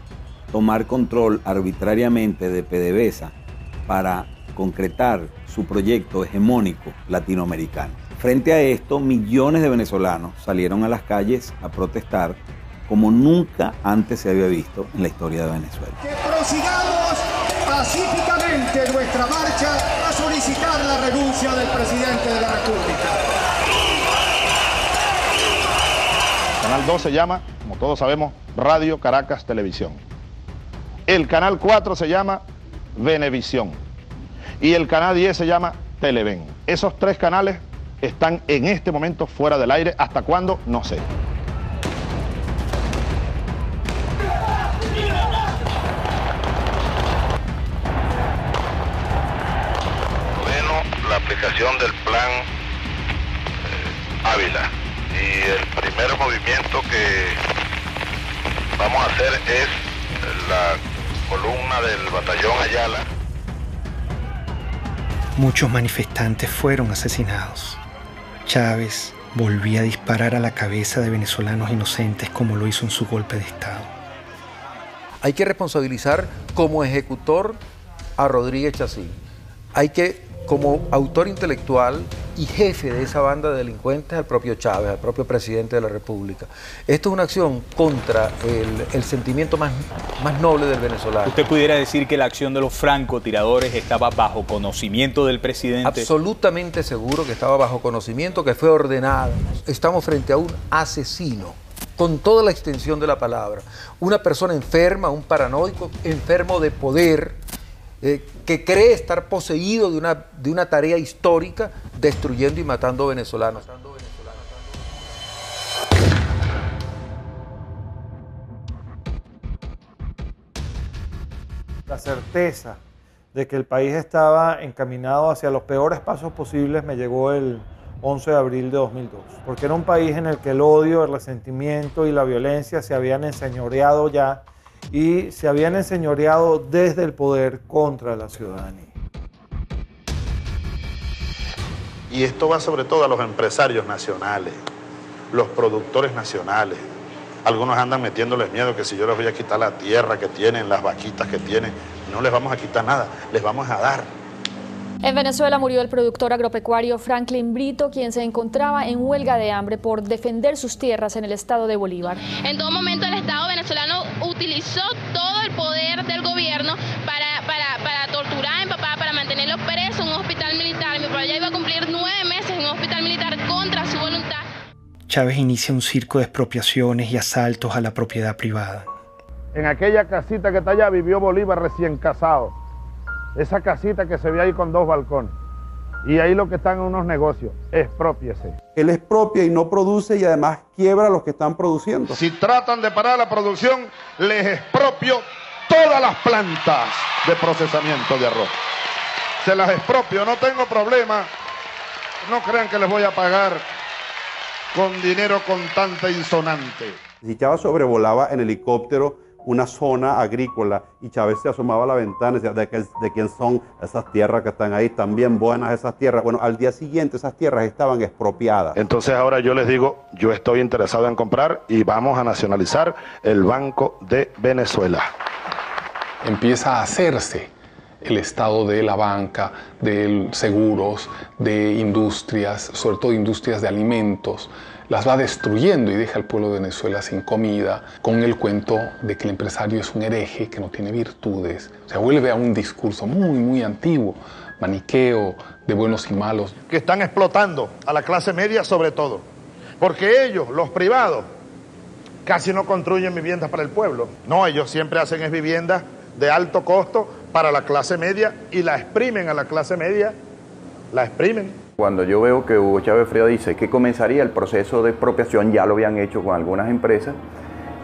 tomar control arbitrariamente de PDVSA para concretar su proyecto hegemónico latinoamericano. Frente a esto, millones de venezolanos salieron a las calles a protestar como nunca antes se había visto en la historia de Venezuela. Que prosigamos pacíficamente nuestra marcha a solicitar la renuncia del presidente de la República. Canal 2 se llama, como todos sabemos, Radio Caracas Televisión. El canal 4 se llama Venevisión. Y el canal 10 se llama Televen. Esos tres canales están en este momento fuera del aire. ¿Hasta cuándo? No sé. Aplicación del plan eh, Ávila. Y el primer movimiento que vamos a hacer es la columna del batallón Ayala. Muchos manifestantes fueron asesinados. Chávez volvía a disparar a la cabeza de venezolanos inocentes como lo hizo en su golpe de Estado. Hay que responsabilizar como ejecutor a Rodríguez Chacín. Hay que como autor intelectual y jefe de esa banda de delincuentes al propio Chávez, al propio presidente de la República. Esto es una acción contra el, el, sentimiento más, más noble del venezolano. ¿Usted pudiera decir que la acción de los francotiradores estaba bajo conocimiento del presidente? Absolutamente seguro que estaba bajo conocimiento, que fue ordenada. Estamos frente a un asesino con toda la extensión de la palabra. Una persona enferma, un paranoico, enfermo de poder, eh, que cree estar poseído de una, de una tarea histórica destruyendo y matando venezolanos. La certeza de que el país estaba encaminado hacia los peores pasos posibles me llegó el 11 de abril de 2002, porque era un país en el que el odio, el resentimiento y la violencia se habían enseñoreado ya y se habían enseñoreado desde el poder contra la ciudadanía. Y esto va sobre todo a los empresarios nacionales, los productores nacionales. Algunos andan metiéndoles miedo que si yo les voy a quitar la tierra que tienen, las vaquitas que tienen, no les vamos a quitar nada, les vamos a dar. En Venezuela murió el productor agropecuario Franklin Brito, quien se encontraba en huelga de hambre por defender sus tierras en el estado de Bolívar. En todo momento el Estado venezolano utilizó todo el poder del gobierno para, para, para torturar a mi papá, para mantenerlo preso en un hospital militar. Mi papá ya iba a cumplir nueve meses en un hospital militar contra su voluntad. Chávez inicia un circo de expropiaciones y asaltos a la propiedad privada. En aquella casita que está allá vivió Bolívar recién casado. Esa casita que se ve ahí con dos balcones. Y ahí lo que están en unos negocios, expropiese. Él expropia y no produce y además quiebra a los que están produciendo. Si tratan de parar la producción, les expropio todas las plantas de procesamiento de arroz. Se las expropio, no tengo problema. No crean que les voy a pagar con dinero contante insonante. Si Chávez sobrevolaba en helicóptero una zona agrícola y Chávez se asomaba a la ventana y decía, ¿de, qué, de quién son esas tierras que están ahí? Están bien buenas esas tierras. Bueno, al día siguiente esas tierras estaban expropiadas. Entonces ahora yo les digo, yo estoy interesado en comprar y vamos a nacionalizar el Banco de Venezuela. Empieza a hacerse el estado de la banca, de seguros, de industrias, sobre todo industrias de alimentos, las va destruyendo y deja al pueblo de Venezuela sin comida, con el cuento de que el empresario es un hereje, que no tiene virtudes. O sea, vuelve a un discurso muy, muy antiguo, maniqueo, de buenos y malos. Que están explotando a la clase media sobre todo. Porque ellos, los privados, casi no construyen viviendas para el pueblo. No, ellos siempre hacen es viviendas de alto costo para la clase media y la exprimen a la clase media, la exprimen. Cuando yo veo que Hugo Chávez Frío dice que comenzaría el proceso de expropiación, ya lo habían hecho con algunas empresas,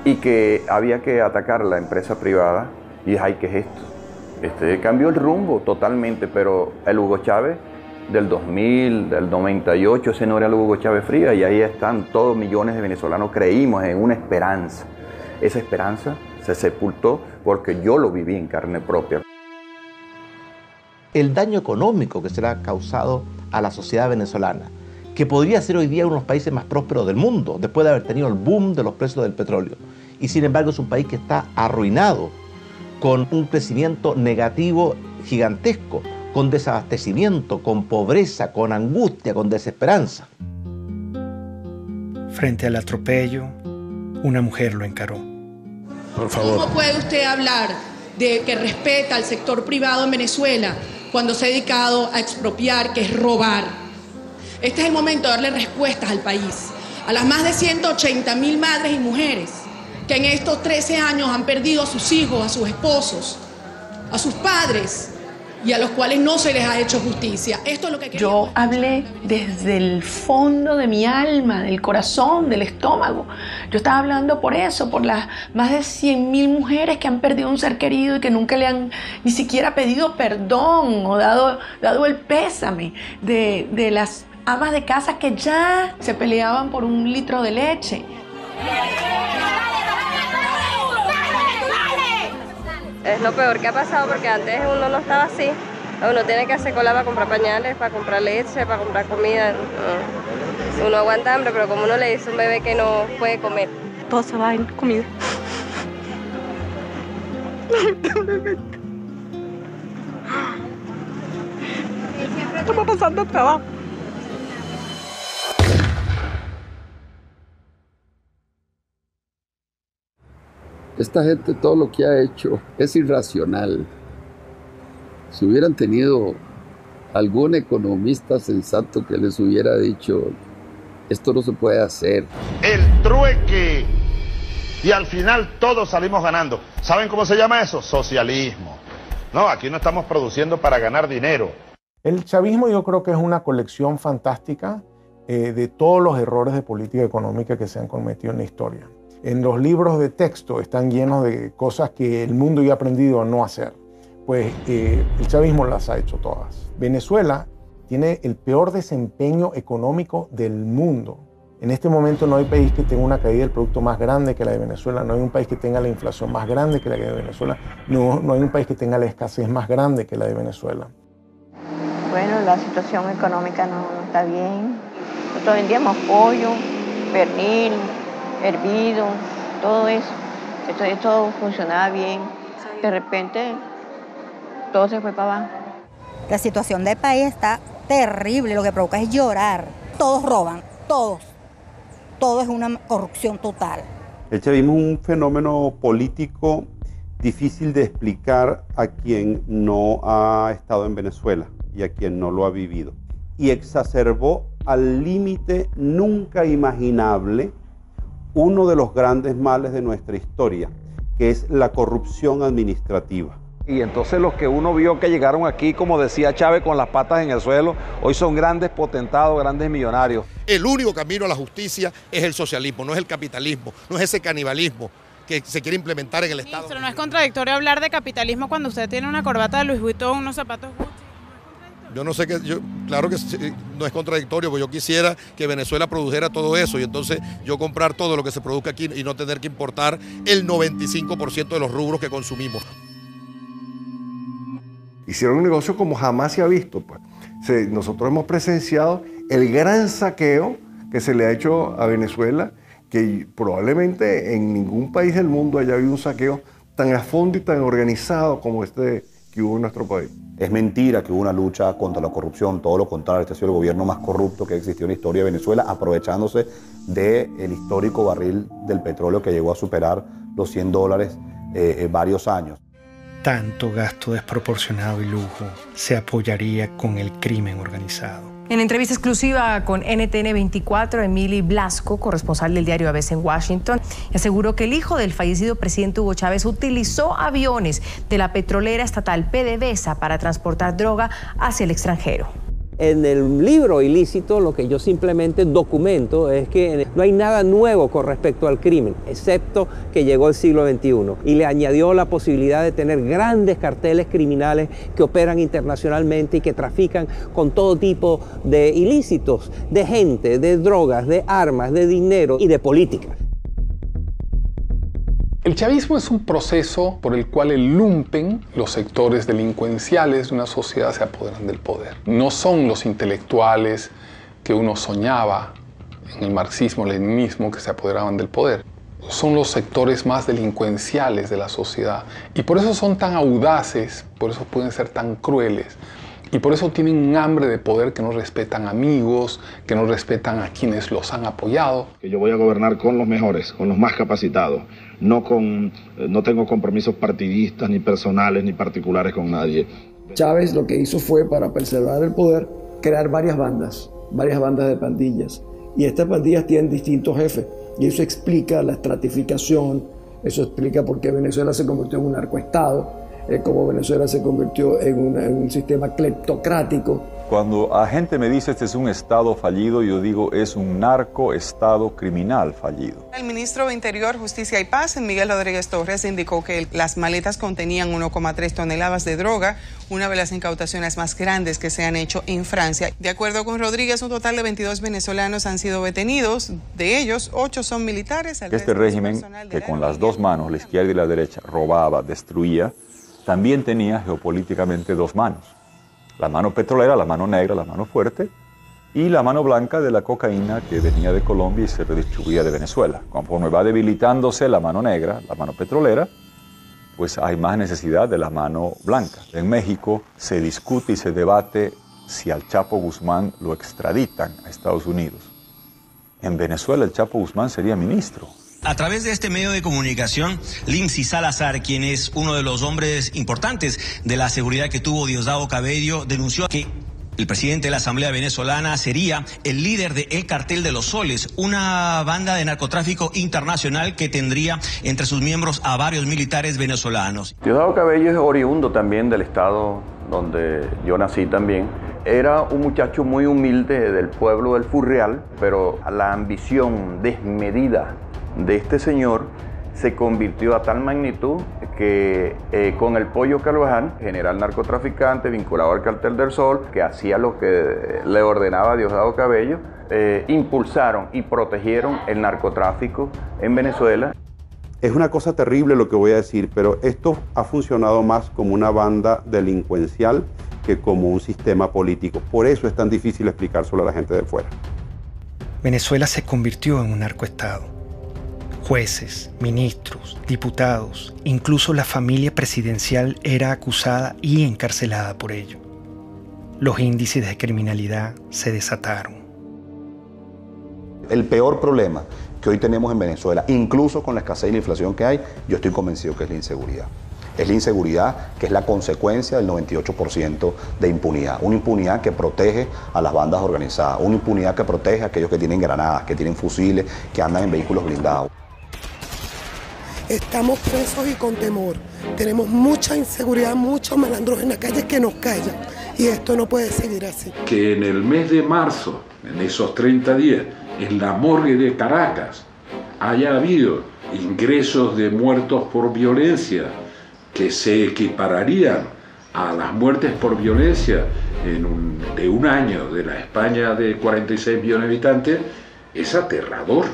y que había que atacar la empresa privada, y dije, ay, ¿qué es esto? Este, cambió el rumbo totalmente, pero el Hugo Chávez del 2000, del 98, ese no era el Hugo Chávez Fría, y ahí están todos millones de venezolanos, creímos en una esperanza. Esa esperanza se sepultó porque yo lo viví en carne propia. El daño económico que será causado a la sociedad venezolana, que podría ser hoy día uno de los países más prósperos del mundo, después de haber tenido el boom de los precios del petróleo. Y sin embargo es un país que está arruinado, con un crecimiento negativo gigantesco, con desabastecimiento, con pobreza, con angustia, con desesperanza. Frente al atropello, una mujer lo encaró. Por favor. ¿Cómo puede usted hablar que respeta al sector privado en Venezuela cuando se ha dedicado a expropiar, que es robar. Este es el momento de darle respuestas al país, a las más de 180 mil madres y mujeres que en estos 13 años han perdido a sus hijos, a sus esposos, a sus padres y a los cuales no se les ha hecho justicia. Esto es lo que Yo hablé desde el fondo de mi alma, del corazón, del estómago. Yo estaba hablando por eso, por las más de 100 mil mujeres que han perdido un ser querido y que nunca le han ni siquiera pedido perdón o dado, dado el pésame de, de las amas de casa que ya se peleaban por un litro de leche. Es lo peor que ha pasado porque antes uno no estaba así. Uno tiene que hacer cola para comprar pañales, para comprar leche, para comprar comida. Uno aguanta hambre, pero como uno le dice a un bebé que no puede comer. Todo se va en comida. Estamos pasando trabajo. Esta gente todo lo que ha hecho es irracional. Si hubieran tenido algún economista sensato que les hubiera dicho, esto no se puede hacer. El trueque. Y al final todos salimos ganando. ¿Saben cómo se llama eso? Socialismo. No, aquí no estamos produciendo para ganar dinero. El chavismo yo creo que es una colección fantástica eh, de todos los errores de política económica que se han cometido en la historia en los libros de texto están llenos de cosas que el mundo ya ha aprendido a no hacer. Pues eh, el chavismo las ha hecho todas. Venezuela tiene el peor desempeño económico del mundo. En este momento no hay país que tenga una caída del producto más grande que la de Venezuela, no hay un país que tenga la inflación más grande que la de Venezuela, no, no hay un país que tenga la escasez más grande que la de Venezuela. Bueno, la situación económica no, está bien. Nosotros vendíamos pollo, pernil, hervido, todo eso. Esto, esto funcionaba bien. De repente todo se fue para abajo. La situación del país está terrible, lo que provoca es llorar. Todos roban, todos. Todo es una corrupción total. El chavismo es un fenómeno político difícil de explicar a quien no ha estado en Venezuela y a quien no lo ha vivido. Y exacerbó al límite nunca imaginable uno de los grandes males de nuestra historia, que es la corrupción administrativa. Y entonces los que uno vio que llegaron aquí, como decía Chávez, con las patas en el suelo, hoy son grandes potentados, grandes millonarios. El único camino a la justicia es el socialismo, no es el capitalismo, no es ese canibalismo que se quiere implementar en el Estado. Pero no es contradictorio hablar de capitalismo cuando usted tiene una corbata de Louis Vuitton, unos zapatos Gucci. Yo no sé qué, yo, claro que no es contradictorio, porque yo quisiera que Venezuela produjera todo eso y entonces yo comprar todo lo que se produzca aquí y no tener que importar el 95% de los rubros que consumimos. Hicieron un negocio como jamás se ha visto. Pues. nosotros hemos presenciado el gran saqueo que se le ha hecho a Venezuela, que probablemente en ningún país del mundo haya habido un saqueo tan a fondo y tan organizado como este que hubo en nuestro país. Es mentira que hubo una lucha contra la corrupción, todo lo contrario, este ha sido el gobierno más corrupto que existió en la historia de Venezuela, aprovechándose del histórico barril del petróleo que llegó a superar los 100 dólares eh, en varios años tanto gasto desproporcionado y lujo se apoyaría con el crimen organizado. En entrevista exclusiva con NTN 24, Emily Blasco, corresponsal del diario ABC en Washington, aseguró que el hijo del fallecido presidente Hugo Chávez utilizó aviones de la petrolera estatal PDVSA para transportar droga hacia el extranjero. En el libro ilícito lo que yo simplemente documento es que no hay nada nuevo con respecto al crimen, excepto que llegó el siglo XXI y le añadió la posibilidad de tener grandes carteles criminales que operan internacionalmente y que trafican con todo tipo de ilícitos, de gente, de drogas, de armas, de dinero y de política. El chavismo es un proceso por el cual el lumpen, los sectores delincuenciales de una sociedad se apoderan del poder. No son los intelectuales que uno soñaba en el marxismo-leninismo que se apoderaban del poder. Son los sectores más delincuenciales de la sociedad. Y por eso son tan audaces, por eso pueden ser tan crueles. Y por eso tienen un hambre de poder que no respetan amigos, que no respetan a quienes los han apoyado. Que yo voy a gobernar con los mejores, con los más capacitados no, con, eh, no tengo compromisos partidistas, ni personales, ni particulares con nadie. Chávez lo que hizo fue, para preservar el poder, crear varias bandas, varias bandas de pandillas. Y estas pandillas tienen distintos jefes. Y eso explica la estratificación, eso explica por qué Venezuela se convirtió en un narcoestado, eh, cómo Venezuela se convirtió en, en un sistema cleptocrático cuando la gente me dice este es un Estado fallido, yo digo es un narco-estado criminal fallido. El ministro de Interior, Justicia y Paz, Miguel Rodríguez Torres, indicó que las maletas contenían 1,3 toneladas de droga, una de las incautaciones más grandes que se han hecho en Francia. De acuerdo con Rodríguez, un total de 22 venezolanos han sido detenidos, de ellos 8 son militares. Este régimen, que con las dos manos, la izquierda y la derecha, robaba, destruía, también tenía geopolíticamente dos manos la mano petrolera, la mano negra, la mano fuerte, y la mano blanca de la cocaína que venía de Colombia y se redistribuía de Venezuela. Conforme va debilitándose la mano negra, la mano petrolera, pues hay más necesidad de la mano blanca. En México se discute y se debate si al Chapo Guzmán lo extraditan a Estados Unidos. En Venezuela el Chapo Guzmán sería ministro. A través de este medio de comunicación, Lindsay Salazar, quien es uno de los hombres importantes de la seguridad que tuvo Diosdado Cabello, denunció que el presidente de la Asamblea Venezolana sería el líder del El Cartel de los Soles, una banda de narcotráfico internacional que tendría entre sus miembros a varios militares venezolanos. Diosdado Cabello es oriundo también del estado donde yo nací también. Era un muchacho muy humilde del pueblo del Furreal, pero la ambición desmedida de este señor se convirtió a tal magnitud que eh, con el Pollo Carvajal, general narcotraficante vinculado al Cartel del Sol, que hacía lo que le ordenaba Diosdado Cabello, eh, impulsaron y protegieron el narcotráfico en Venezuela. Es una cosa terrible lo que voy a decir, pero esto ha funcionado más como una banda delincuencial que como un sistema político. Por eso es tan difícil explicárselo a la gente de fuera. Venezuela se convirtió en un narcoestado Jueces, ministros, diputados, incluso la familia presidencial era acusada y encarcelada por ello. Los índices de criminalidad se desataron. El peor problema que hoy tenemos en Venezuela, incluso con la escasez y la inflación que hay, yo estoy convencido que es la inseguridad. es la inseguridad, que es la consecuencia del 98% de impunidad. Una impunidad que protege a las bandas organizadas, una impunidad que protege a aquellos que tienen granadas, que tienen fusiles, que andan en vehículos blindados. Estamos presos y con temor. Tenemos mucha inseguridad, muchos malandros en la calle que nos callan. Y esto no puede seguir así. Que en el mes de marzo, en esos 30 días, en la morgue de Caracas, haya habido ingresos de muertos por violencia que se equipararían a las muertes por violencia de un año de la España de 46 millones de habitantes, es aterrador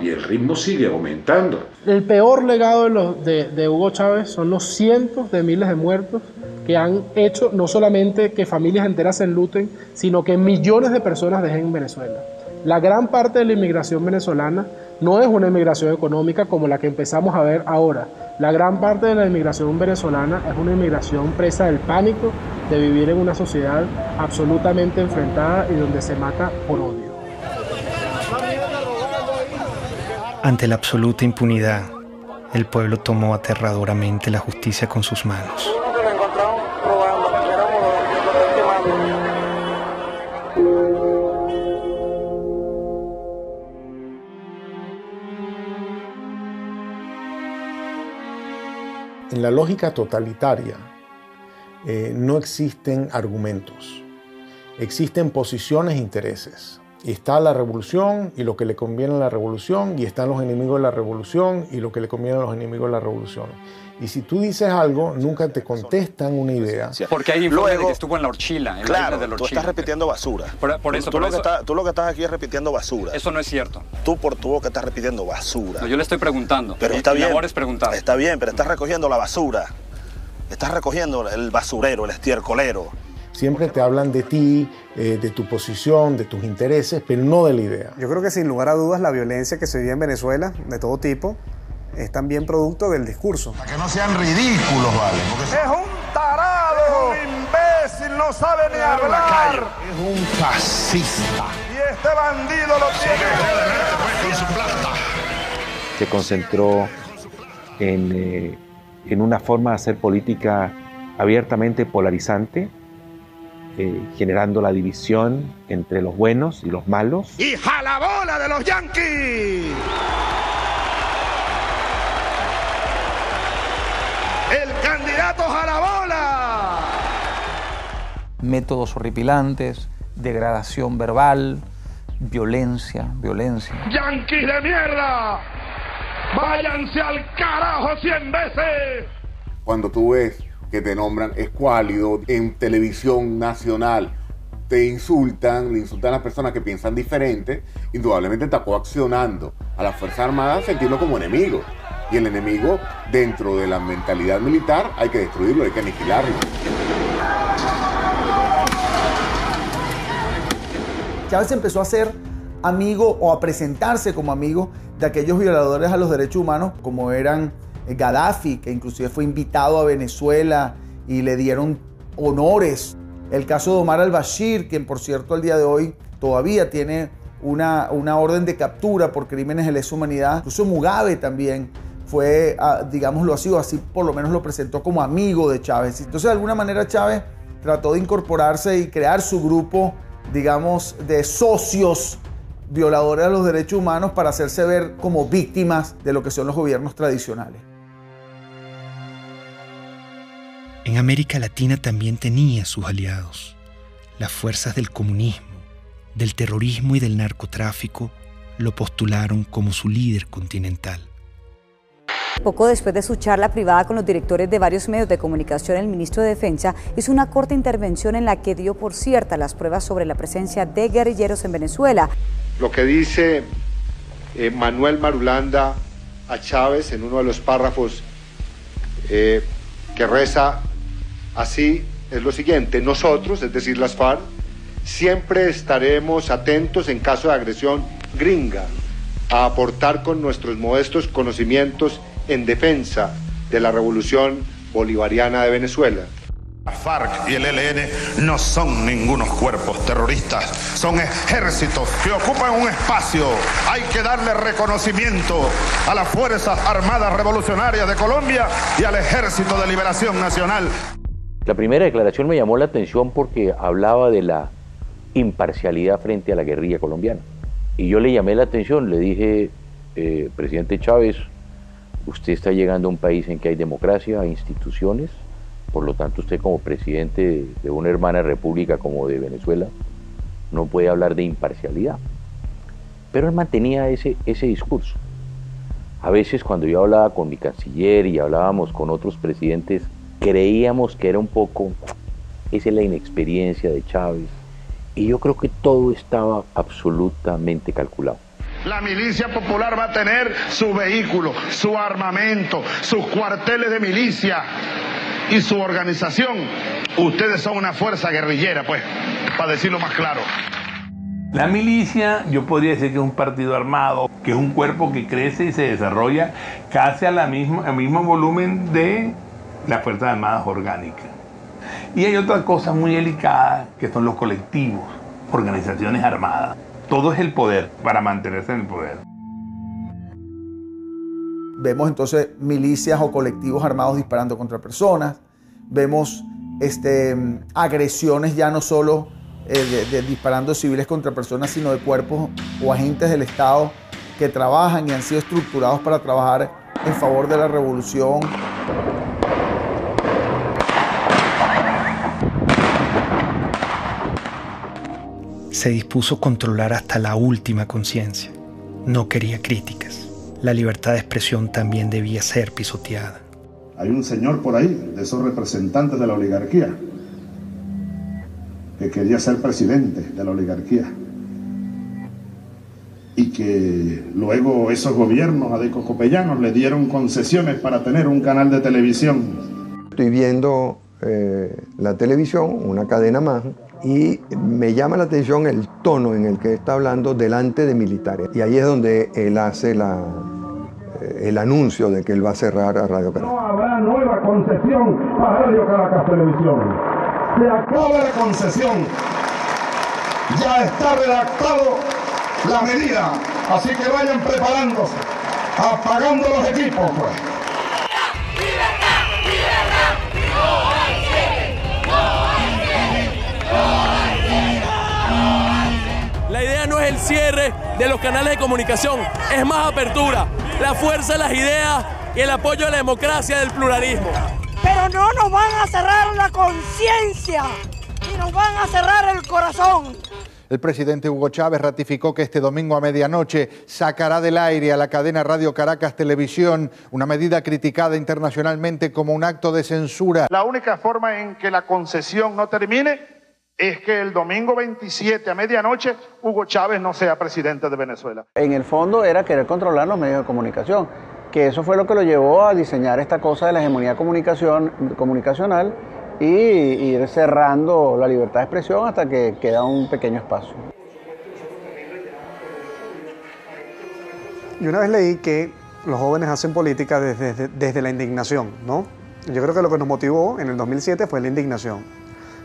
y el ritmo sigue aumentando. El peor legado de, de, Hugo Chávez son los cientos de miles de muertos que han hecho no solamente que familias enteras se enluten, sino que millones de personas dejen en Venezuela. La gran parte de la inmigración venezolana no es una inmigración económica como la que empezamos a ver ahora. La gran parte de la inmigración venezolana es una inmigración presa del pánico de vivir en una sociedad absolutamente enfrentada y donde se mata por odio. Ante la absoluta impunidad, el pueblo tomó aterradoramente la justicia con sus manos. En la lógica totalitaria eh, no existen argumentos, existen posiciones e intereses. Y está la revolución y lo que le conviene a la revolución, y están los enemigos de la revolución y lo que le conviene a los enemigos de la revolución. Y si tú dices algo, nunca te contestan una idea. Porque hay informes de que estuvo en la horchila. En claro, la de la tú estás repitiendo basura. Por, por eso, tú, por lo eso. Que estás, tú lo que estás aquí es repitiendo basura. Eso no es cierto. Tú por tu boca estás repitiendo basura. No, yo le estoy preguntando. Pero está bien. Mi es preguntar. Está bien, pero estás recogiendo la basura. Estás recogiendo el basurero, el estiercolero. Siempre te hablan de ti, eh, de tu posición, de tus intereses, pero no de la idea. Yo creo que sin lugar a dudas la violencia que se vive en Venezuela, de todo tipo, es también producto del discurso. Para que no sean ridículos, ¿vale? Porque es un tarado, es un imbécil, no sabe ni hablar. Es un fascista. Y este bandido lo tiene. con su plata. Se concentró en, eh, en una forma de hacer política abiertamente polarizante, eh, generando la división entre los buenos y los malos. ¡Y jalabola de los Yankees! ¡El candidato jalabola! Métodos horripilantes, degradación verbal, violencia, violencia. ¡Yankees de mierda! ¡Váyanse al carajo cien veces! Cuando tú ves que te nombran escuálido en televisión nacional, te insultan, le insultan a las personas que piensan diferente, indudablemente está coaccionando a las Fuerzas Armadas a sentirlo como enemigo. Y el enemigo, dentro de la mentalidad militar, hay que destruirlo, hay que aniquilarlo. Chávez empezó a ser amigo o a presentarse como amigo de aquellos violadores a los derechos humanos, como eran Gaddafi, que inclusive fue invitado a Venezuela y le dieron honores. El caso de Omar al-Bashir, quien por cierto al día de hoy todavía tiene una, una orden de captura por crímenes de lesa humanidad. Incluso Mugabe también fue, digámoslo así, o así por lo menos lo presentó como amigo de Chávez. Entonces de alguna manera Chávez trató de incorporarse y crear su grupo, digamos, de socios violadores de los derechos humanos para hacerse ver como víctimas de lo que son los gobiernos tradicionales. En América Latina también tenía sus aliados. Las fuerzas del comunismo, del terrorismo y del narcotráfico lo postularon como su líder continental. Poco después de su charla privada con los directores de varios medios de comunicación, el ministro de Defensa hizo una corta intervención en la que dio por cierta las pruebas sobre la presencia de guerrilleros en Venezuela. Lo que dice eh, Manuel Marulanda a Chávez en uno de los párrafos eh, que reza así es lo siguiente, nosotros, es decir, las FARC, siempre estaremos atentos en caso de agresión gringa a aportar con nuestros modestos conocimientos en defensa de la revolución bolivariana de Venezuela. FARC y el ELN no son ningunos cuerpos terroristas, son ejércitos que ocupan un espacio. Hay que darle reconocimiento a las Fuerzas Armadas Revolucionarias de Colombia y al Ejército de Liberación Nacional. La primera declaración me llamó la atención porque hablaba de la imparcialidad frente a la guerrilla colombiana. Y yo le llamé la atención, le dije, eh, presidente Chávez, usted está llegando a un país en que hay democracia, hay instituciones, por lo tanto, usted como presidente de una hermana república como de Venezuela no puede hablar de imparcialidad. Pero él mantenía ese, ese discurso. A veces cuando yo hablaba con mi canciller y hablábamos con otros presidentes, creíamos que era un poco, esa es la inexperiencia de Chávez. Y yo creo que todo estaba absolutamente calculado. La milicia popular va a tener su vehículo, su armamento, sus cuarteles de milicia y su organización. Ustedes son una fuerza guerrillera, pues, para decirlo más claro. La milicia, yo podría decir que es un partido armado, que es un cuerpo que crece y se desarrolla casi a la misma, al mismo volumen de las Fuerzas Armadas orgánicas. Y hay otra cosa muy delicada, que son los colectivos, organizaciones armadas. Todo es el poder para mantenerse en el poder. Vemos entonces milicias o colectivos armados disparando contra personas. Vemos este, agresiones ya no solo eh, de, disparando civiles contra personas, sino de cuerpos o agentes del Estado que trabajan y han sido estructurados para trabajar en favor de la revolución. Se dispuso a controlar hasta la última conciencia. No quería críticas la libertad de expresión también debía ser pisoteada. Hay un señor por ahí, de esos representantes de la oligarquía, que quería ser presidente de la oligarquía. Y que luego esos gobiernos adecocopellanos le dieron concesiones para tener un canal de televisión. Estoy viendo eh, la televisión, una cadena más, y me llama la atención el tono en el que está hablando delante de militares. Y ahí es donde él hace eh, el anuncio de que él va a cerrar a Radio Caracas. No habrá nueva concesión para Radio Caracas Televisión. Se acaba la concesión. Ya está redactado la medida. Así que vayan preparándose, apagando los equipos. Pues. Idea no es el cierre de los canales de comunicación, es más apertura, la fuerza de las ideas y el apoyo a la democracia del pluralismo. Pero no nos van a cerrar la conciencia y nos van a cerrar el corazón. El presidente Hugo Chávez ratificó que este domingo a medianoche sacará del aire a la cadena Radio Caracas Televisión, una medida criticada internacionalmente como un acto de censura. La única forma en que la concesión no termine es que el domingo 27 a medianoche Hugo Chávez no sea presidente de Venezuela. En el fondo era querer controlar los medios de comunicación, que eso fue lo que lo llevó a diseñar esta cosa de la hegemonía comunicación, comunicacional y ir cerrando la libertad de expresión hasta que queda un pequeño espacio. Y una vez leí que los jóvenes hacen política desde, desde la indignación, ¿no? Yo creo que lo que nos motivó en el 2007 fue la indignación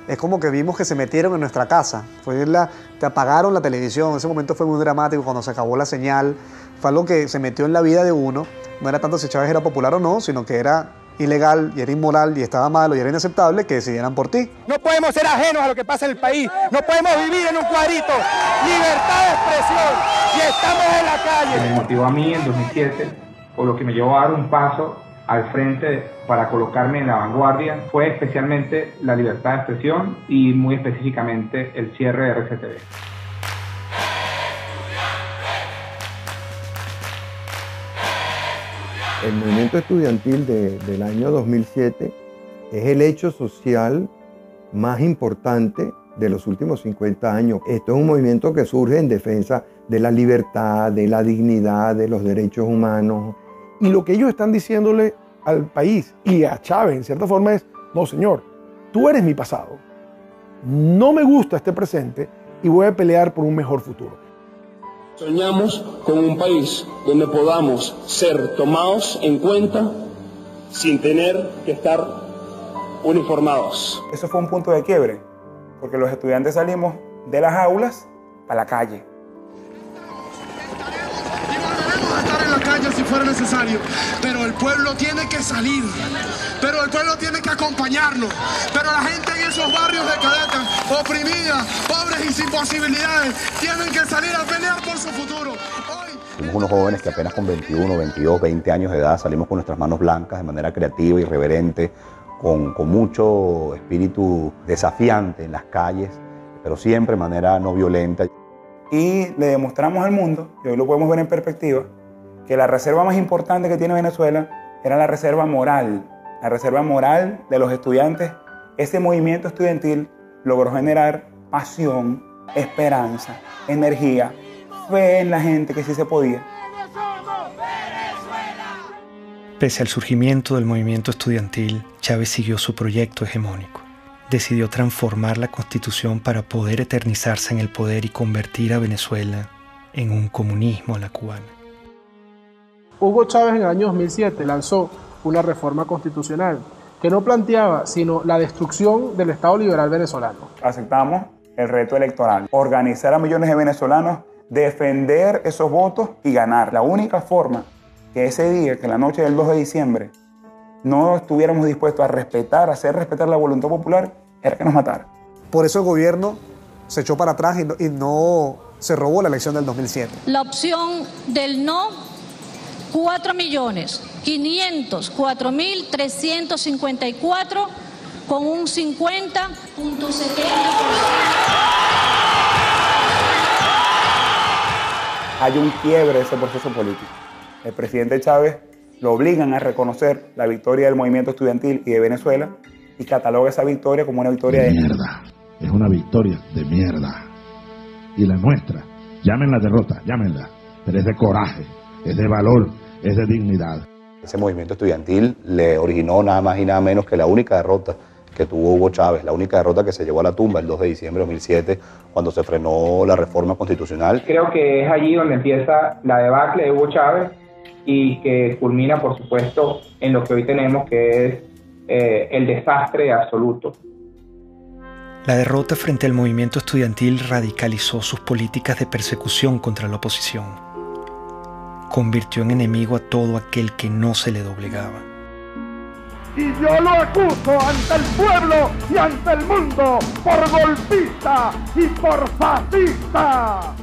es como que vimos que se metieron en nuestra casa. Fue la, te apagaron la televisión. Ese momento fue muy dramático cuando se acabó la señal. Fue algo que se metió en la vida de uno. No era tanto si Chávez era popular o no, sino que era ilegal y era inmoral y estaba malo y era inaceptable que decidieran por ti. No podemos ser ajenos a lo que pasa en el país. No podemos vivir en un cuadrito. Libertad de expresión. Y estamos en la calle. Me motivó a mí en 2007, por lo que me llevó a dar un paso al frente para colocarme en la vanguardia fue especialmente la libertad de expresión y muy específicamente el cierre de RCTV. El movimiento estudiantil del año 2007 es el hecho social más importante de los últimos 50 años. Esto es un movimiento que surge en defensa de la libertad, de la dignidad, de los derechos humanos, y lo que ellos están diciéndole al país y a Chávez, en cierta forma, es, no, señor, tú eres mi pasado. No me gusta este presente y voy a pelear por un mejor futuro. Soñamos con un país donde podamos ser tomados en cuenta sin tener que estar uniformados. Eso fue un punto de quiebre, porque los estudiantes salimos de las aulas a la calle. Fuera necesario, pero el pueblo tiene que salir, pero el pueblo tiene que acompañarnos, pero la gente en esos barrios de cadetas, oprimida, pobres y sin posibilidades, tienen que salir a pelear por su futuro. Somos unos jóvenes que apenas con 21, 22, 20 años de edad salimos con nuestras manos blancas de manera creativa, irreverente, con, con mucho espíritu desafiante en las calles, pero siempre de manera no violenta. Y le demostramos al mundo, y hoy lo podemos ver en perspectiva, que la reserva más importante que tiene Venezuela era la reserva moral, la reserva moral de los estudiantes. Ese movimiento estudiantil logró generar pasión, esperanza, energía, fe en la gente que sí se podía. Pese al surgimiento del movimiento estudiantil, Chávez siguió su proyecto hegemónico. Decidió transformar la constitución para poder eternizarse en el poder y convertir a Venezuela en un comunismo a la cubana. Hugo Chávez en el año 2007 lanzó una reforma constitucional que no planteaba sino la destrucción del Estado liberal venezolano. Aceptamos el reto electoral, organizar a millones de venezolanos, defender esos votos y ganar. La única forma que ese día, que la noche del 2 de diciembre, no estuviéramos dispuestos a respetar, a hacer respetar la voluntad popular, era que nos matara. Por eso el gobierno se echó para atrás y no, y no se robó la elección del 2007. La opción del no 4.504.354 con un 50.70%. Hay un quiebre de ese proceso político. El presidente Chávez lo obligan a reconocer la victoria del movimiento estudiantil y de Venezuela y cataloga esa victoria como una victoria de, mierda. Es una victoria de mierda. Y la nuestra, llámenla derrota, llámenla, pero es de coraje, es de valor, es de dignidad. Ese movimiento estudiantil le originó nada más y nada menos que la única derrota que tuvo Hugo Chávez, la única derrota que se llevó a la tumba el 2 de diciembre de 2007, cuando se frenó la reforma constitucional. Creo que es allí donde empieza la debacle de Hugo Chávez y que culmina, por supuesto, en lo que hoy tenemos, que es eh, el desastre absoluto. La derrota frente al movimiento estudiantil radicalizó sus políticas de persecución contra la oposición. Convirtió en enemigo a todo aquel que no se le doblegaba. Y yo lo acuso ante el pueblo y ante el mundo por golpista y por fascista.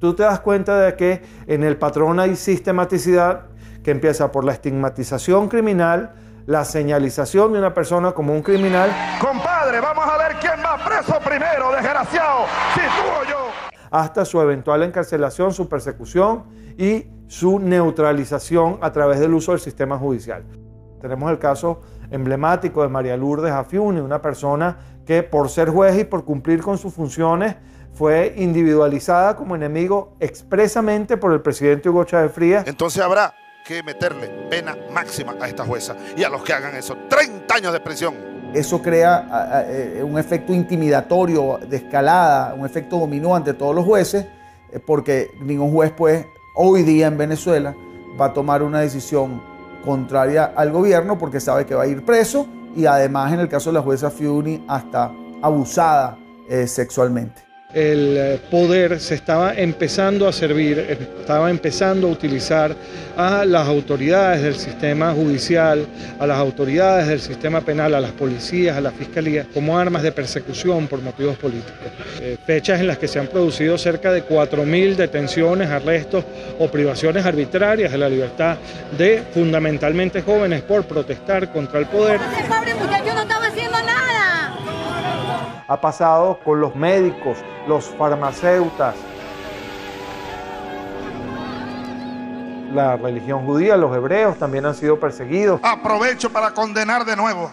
Tú te das cuenta de que en el patrón hay sistematicidad que empieza por la estigmatización criminal, la señalización de una persona como un criminal. Compadre, vamos a ver quién va preso primero, desgraciado, si tú o yo. Hasta su eventual encarcelación, su persecución y su neutralización a través del uso del sistema judicial. Tenemos el caso emblemático de María Lourdes Afiuni, una persona que por ser juez y por cumplir con sus funciones fue individualizada como enemigo expresamente por el presidente Hugo Chávez Frías. Entonces habrá que meterle pena máxima a esta jueza y a los que hagan eso. 30 años de prisión. Eso crea eh, un efecto intimidatorio de escalada, un efecto dominó ante todos los jueces, eh, porque ningún juez, pues, hoy día en Venezuela va a tomar una decisión contraria al gobierno porque sabe que va a ir preso y además en el caso de la jueza Fiuni hasta abusada eh, sexualmente el poder se estaba empezando a servir, estaba empezando a utilizar a las autoridades del sistema judicial, a las autoridades del sistema penal, a las policías, a la fiscalía, como armas de persecución por motivos políticos. Eh, fechas en las que se han producido cerca de 4.000 detenciones, arrestos o privaciones arbitrarias de la libertad de fundamentalmente jóvenes por protestar contra el poder. No estaba haciendo nada ha pasado con los médicos, los farmacéutas, la religión judía, los hebreos también han sido perseguidos. Aprovecho para condenar de nuevo,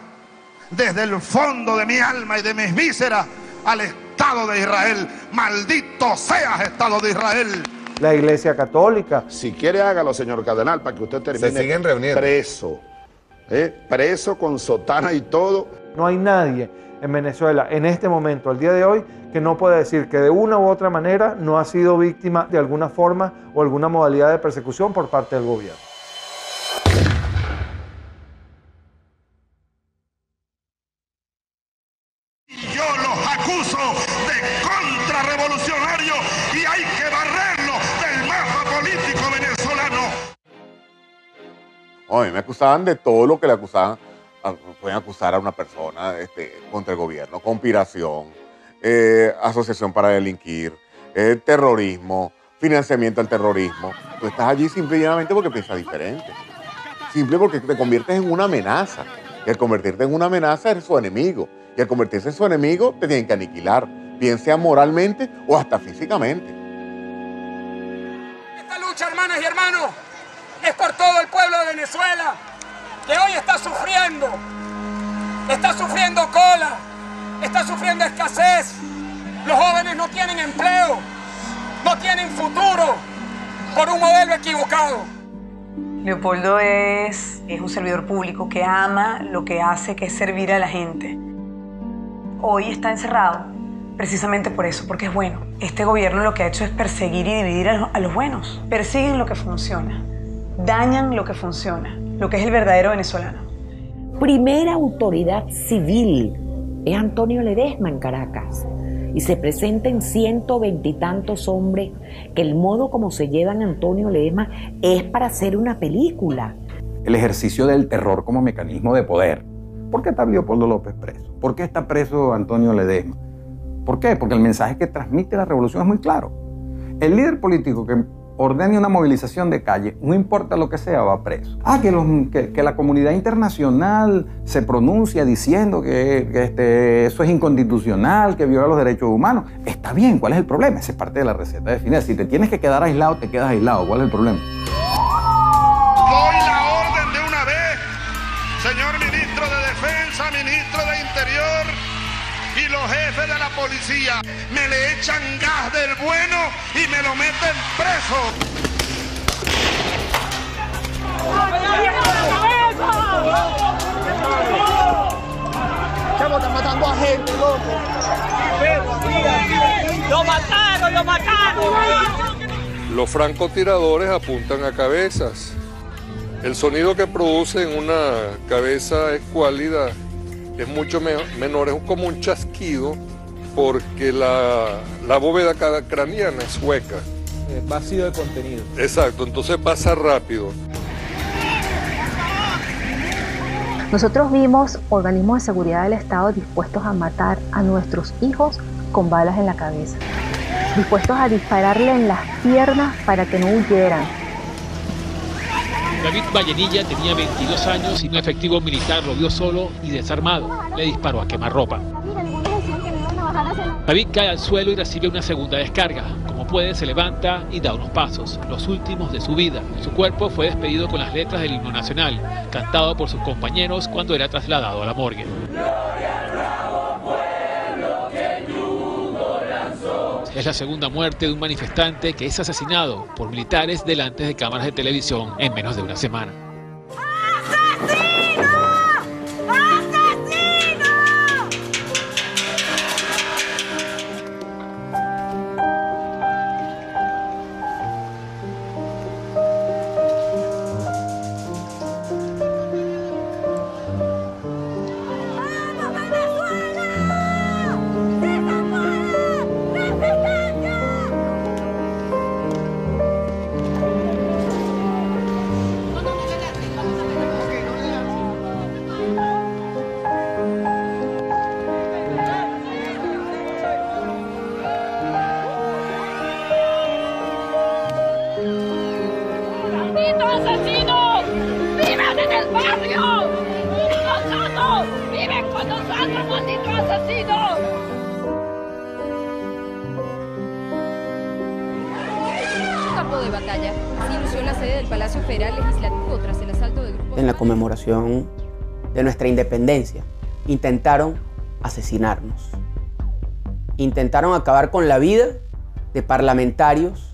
desde el fondo de mi alma y de mis vísceras, al Estado de Israel. Maldito seas, Estado de Israel. La Iglesia Católica. Si quiere, hágalo, señor Cardenal, para que usted termine Se siguen reuniendo. preso. ¿eh? Preso con sotana y todo. No hay nadie en Venezuela en este momento, al día de hoy, que no puede decir que de una u otra manera no ha sido víctima de alguna forma o alguna modalidad de persecución por parte del gobierno. uso de contrarrevolucionario y hay que barrerlo del mapa político venezolano. Oye, me acusaban de todo lo que le acusaban, pueden acusar a una persona este, contra el gobierno, conspiración, eh, asociación para delinquir, eh, terrorismo, financiamiento al terrorismo. Tú estás allí simple y llanamente porque piensas diferente. Simple porque te conviertes en una amenaza. Y al convertirte en una amenaza eres su enemigo. Y al convertirse en su enemigo te tienen que aniquilar, bien sea moralmente o hasta físicamente. Esta lucha, hermanas y hermanos, es por todo el pueblo de Venezuela, que hoy está sufriendo, está sufriendo cola, está sufriendo escasez. Los jóvenes no tienen empleo, no tienen futuro por un modelo equivocado. Leopoldo es, es un servidor público que ama lo que hace, que es servir a la gente. Hoy está encerrado precisamente por eso, porque es bueno. Este gobierno lo que ha hecho es perseguir y dividir a los, a los buenos. Persiguen lo que funciona, dañan lo que funciona, lo que es el verdadero venezolano. Primera autoridad civil es Antonio Ledesma en Caracas y se presenten ciento veintitantos hombres que el modo como se llevan a Antonio Ledesma es para hacer una película. El ejercicio del terror como mecanismo de poder. ¿Por qué está Leopoldo López preso? ¿Por qué está preso Antonio Ledesma? ¿Por qué? Porque el mensaje que transmite la revolución es muy claro. El líder político que ordene una movilización de calle, no importa lo que sea, va preso. Ah, que, la comunidad internacional se pronuncia diciendo que, este, eso es inconstitucional, que viola los derechos humanos. Está bien, ¿cuál es el problema? Esa es parte de la receta definida. Si te tienes que quedar aislado, te quedas aislado. ¿Cuál es el problema? Doy la orden de una vez, señor ministro de Defensa, ministro de Interior y los jefes de la policía. Me le echan gas del bueno y me lo meten preso. Están matando a gente, loco. ¡Lo mataron, lo mataron! Los francotiradores apuntan a cabezas. El sonido que producen una cabeza escuálida es mucho me- menor, es como un chasquido porque la, la bóveda craneana es hueca. vacío de contenido. Exacto, entonces pasa rápido. Nosotros vimos organismos de seguridad del Estado dispuestos a matar a nuestros hijos con balas en la cabeza, dispuestos a dispararle en las piernas para que no huyeran. David Vallenilla tenía 22 años y un efectivo militar lo vio solo y desarmado. Le disparó a quemarropa. David cae al suelo y recibe una segunda descarga. Como puede, se levanta y da unos pasos, los últimos de su vida. Su cuerpo fue despedido con las letras del himno nacional, cantado por sus compañeros cuando era trasladado a la morgue. Es la segunda muerte de un manifestante que es asesinado por militares delante de cámaras de televisión en menos de una semana. Independencia, intentaron asesinarnos. Intentaron acabar con la vida de parlamentarios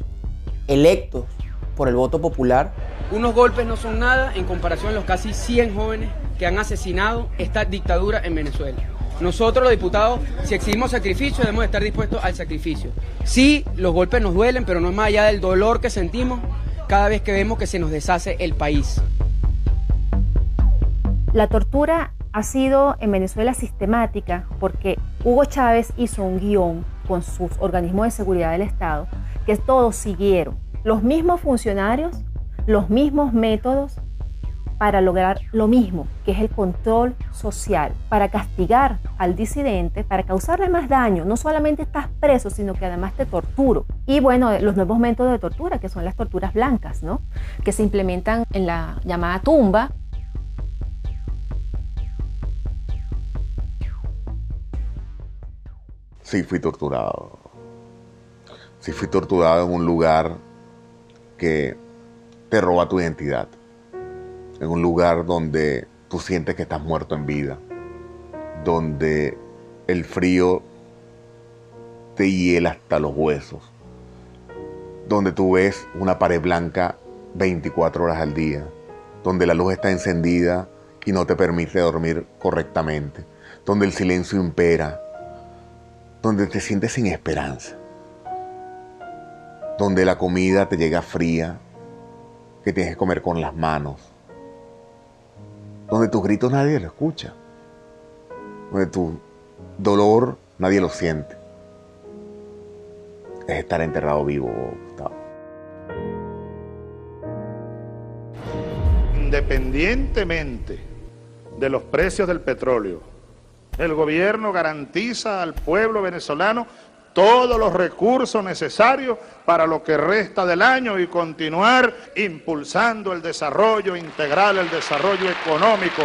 electos por el voto popular. Unos golpes no son nada en comparación a los casi 100 jóvenes que han asesinado esta dictadura en Venezuela. Nosotros los diputados, si exigimos sacrificio, debemos estar dispuestos al sacrificio. Sí, los golpes nos duelen, pero no es más allá del dolor que sentimos cada vez que vemos que se nos deshace el país. La tortura ha sido en Venezuela sistemática porque Hugo Chávez hizo un guion con sus organismos de seguridad del Estado que todos siguieron los mismos funcionarios, los mismos métodos para lograr lo mismo, que es el control social, para castigar al disidente, para causarle más daño. No solamente estás preso, sino que además te torturo. Y bueno, los nuevos métodos de tortura, que son las torturas blancas, ¿no? Que se implementan en la llamada tumba. Sí, fui torturado. Sí, fui torturado en un lugar que te roba tu identidad. En un lugar donde tú sientes que estás muerto en vida, donde el frío te hiela hasta los huesos, donde tú ves una pared blanca 24 horas al día, donde la luz está encendida y no te permite dormir correctamente, donde el silencio impera, donde te sientes sin esperanza, donde la comida te llega fría, que tienes que comer con las manos, donde tus gritos nadie lo escucha, donde tu dolor nadie lo siente. Es estar enterrado vivo, Gustavo. Independientemente de los precios del petróleo, el gobierno garantiza al pueblo venezolano todos los recursos necesarios para lo que resta del año y continuar impulsando el desarrollo integral, el desarrollo económico.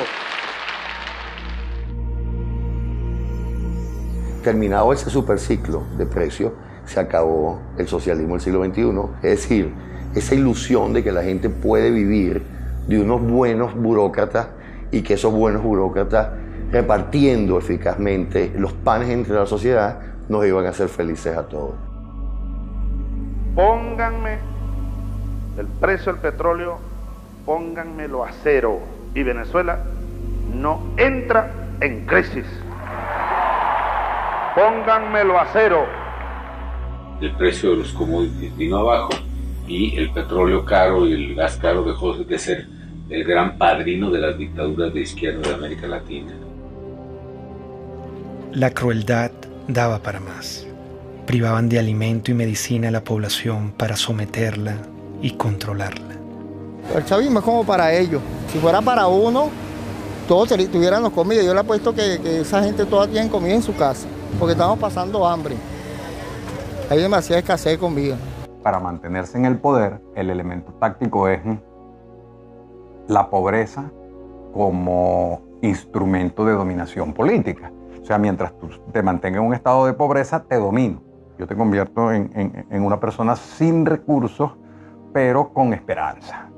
Terminado ese superciclo de precios, se acabó el socialismo del siglo XXI, es decir, esa ilusión de que la gente puede vivir de unos buenos burócratas y que esos buenos burócratas repartiendo eficazmente los panes entre la sociedad nos iban a hacer felices a todos. Pónganme el precio del petróleo, pónganmelo a cero y Venezuela no entra en crisis. Pónganmelo a cero. El precio de los commodities vino abajo y el petróleo caro y el gas caro dejó de ser el gran padrino de las dictaduras de izquierda de América Latina. La crueldad daba para más. Privaban de alimento y medicina a la población para someterla y controlarla. El chavismo es como para ellos. Si fuera para uno, todos tuviéramos comida. Yo le apuesto que, que esa gente toda tiene comida en su casa, porque estamos pasando hambre. Hay demasiada escasez de comida. Para mantenerse en el poder, el elemento táctico es la pobreza como instrumento de dominación política. O sea, mientras tú te mantengas en un estado de pobreza, te domino. Yo te convierto en, una persona sin recursos, pero con esperanza.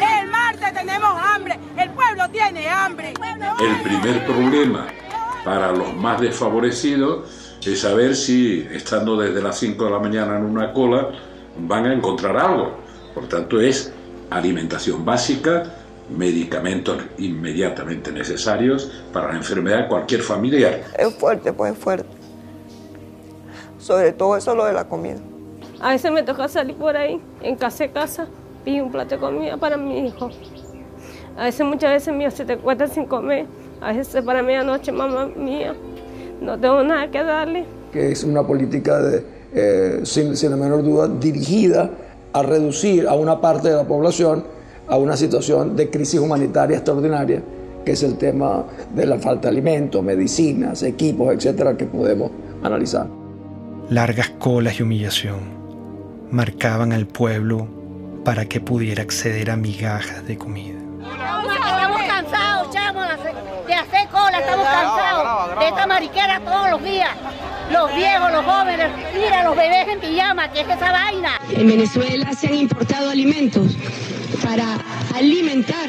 El martes tenemos hambre, el pueblo tiene hambre. El primer problema para los más desfavorecidos es saber si, estando desde las 5 de la mañana en una cola, van a encontrar algo. Por tanto, es alimentación básica, medicamentos inmediatamente necesarios para la enfermedad de cualquier familiar. Es fuerte, pues es fuerte. Sobre todo eso lo de la comida. A veces me toca salir por ahí, en casa de casa, y un plato de comida para mi hijo. A veces, muchas veces mío se te cuesta sin comer. A veces para medianoche, mamá mía, no tengo nada que darle. Que es una política, de, eh, sin, sin la menor duda, dirigida a reducir a una parte de la población a una situación de crisis humanitaria extraordinaria, que es el tema de la falta de alimentos, medicinas, equipos, etcétera, que podemos analizar. Largas colas y humillación marcaban al pueblo para que pudiera acceder a migajas de comida. Estamos cansados, chamo, de hacer cola, estamos cansados de esta mariquera todos los días. Los viejos, los jóvenes, mira, los bebés en pijama, que es esa vaina. En Venezuela se han importado alimentos para alimentar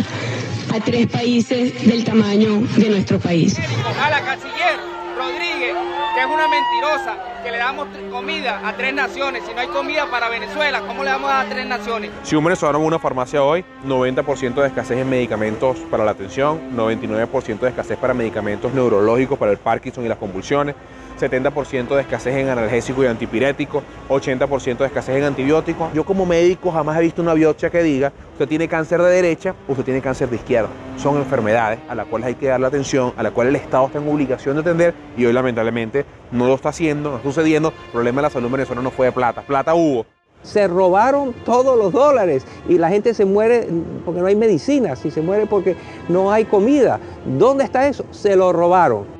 a tres países del tamaño de nuestro país. A la canciller Rodríguez, que es una mentirosa, que le damos comida a tres naciones. Si no hay comida para Venezuela, ¿cómo le damos a tres naciones? Si un venezolano va a una farmacia hoy, 90% de escasez en medicamentos para la atención, 99% de escasez para medicamentos neurológicos para el Parkinson y las convulsiones, 70% de escasez en analgésicos y antipiréticos, 80% de escasez en antibióticos. Yo como médico jamás he visto una biopsia que diga, usted tiene cáncer de derecha, usted tiene cáncer de izquierda. Son enfermedades a las cuales hay que darle atención, a las cuales el Estado está en obligación de atender y hoy lamentablemente no lo está haciendo, no está sucediendo. El problema de la salud venezolana no fue de plata, plata hubo. Se robaron todos los dólares y la gente se muere porque no hay medicinas y se muere porque no hay comida. ¿Dónde está eso? Se lo robaron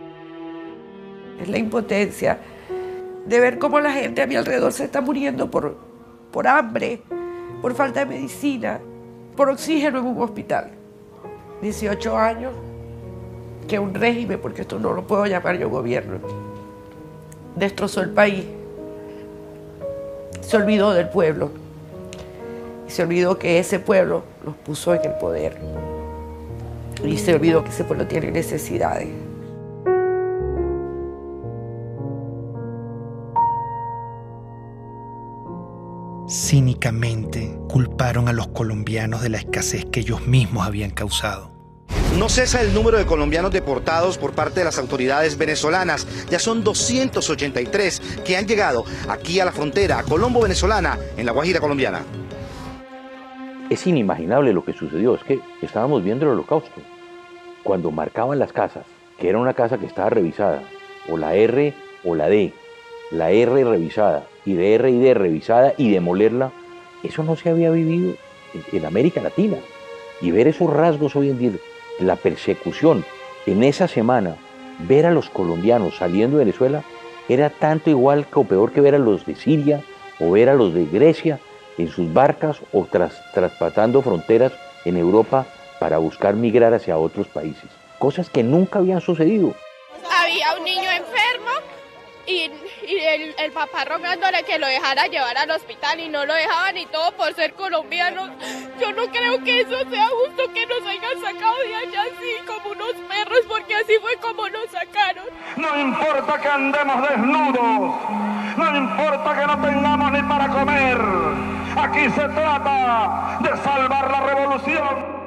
es la impotencia de ver cómo la gente a mi alrededor se está muriendo por, por hambre, por falta de medicina, por oxígeno en un hospital. 18 años que un régimen, porque esto no lo puedo llamar yo gobierno, destrozó el país, se olvidó del pueblo y se olvidó que ese pueblo los puso en el poder y se olvidó que ese pueblo tiene necesidades. Cínicamente culparon a los colombianos de la escasez que ellos mismos habían causado. No cesa el número de colombianos deportados por parte de las autoridades venezolanas. Ya son 283 que han llegado aquí a la frontera colombo-venezolana en la Guajira colombiana. Es inimaginable lo que sucedió. Es que estábamos viendo el holocausto. Cuando marcaban las casas, que era una casa que estaba revisada, o la R o la D, la R revisada y de R y D revisada y demolerla, eso no se había vivido en, América Latina. Y ver esos rasgos hoy en día, la persecución en esa semana, ver a los colombianos saliendo de Venezuela, era tanto igual o peor que ver a los de Siria o ver a los de Grecia en sus barcas o tras, traspasando fronteras en Europa para buscar migrar hacia otros países. Cosas que nunca habían sucedido. Había un niño enfermo y, el, papá rogándole que lo dejara llevar al hospital y no lo dejaban y todo por ser colombianos. Yo no creo que eso sea justo que nos hayan sacado de allá así como unos perros porque así fue como nos sacaron. No importa que andemos desnudos, no importa que no tengamos ni para comer. Aquí se trata de salvar la revolución.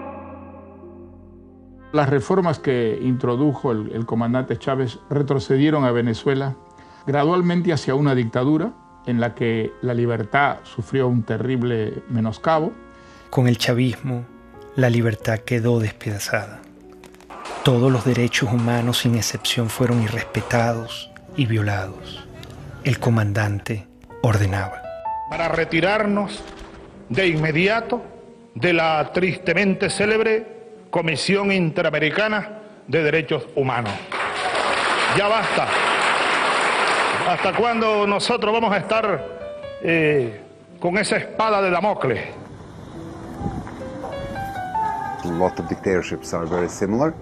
Las reformas que introdujo el, comandante Chávez retrocedieron a Venezuela gradualmente hacia una dictadura en la que la libertad sufrió un terrible menoscabo. Con el chavismo, la libertad quedó despedazada. Todos los derechos humanos sin excepción fueron irrespetados y violados. El comandante ordenaba. Para retirarnos de inmediato de la tristemente célebre Comisión Interamericana de Derechos Humanos. Ya basta. ¿Hasta cuándo nosotros vamos a estar eh, con esa espada de Damocles? A lot of dictatorships are very similar.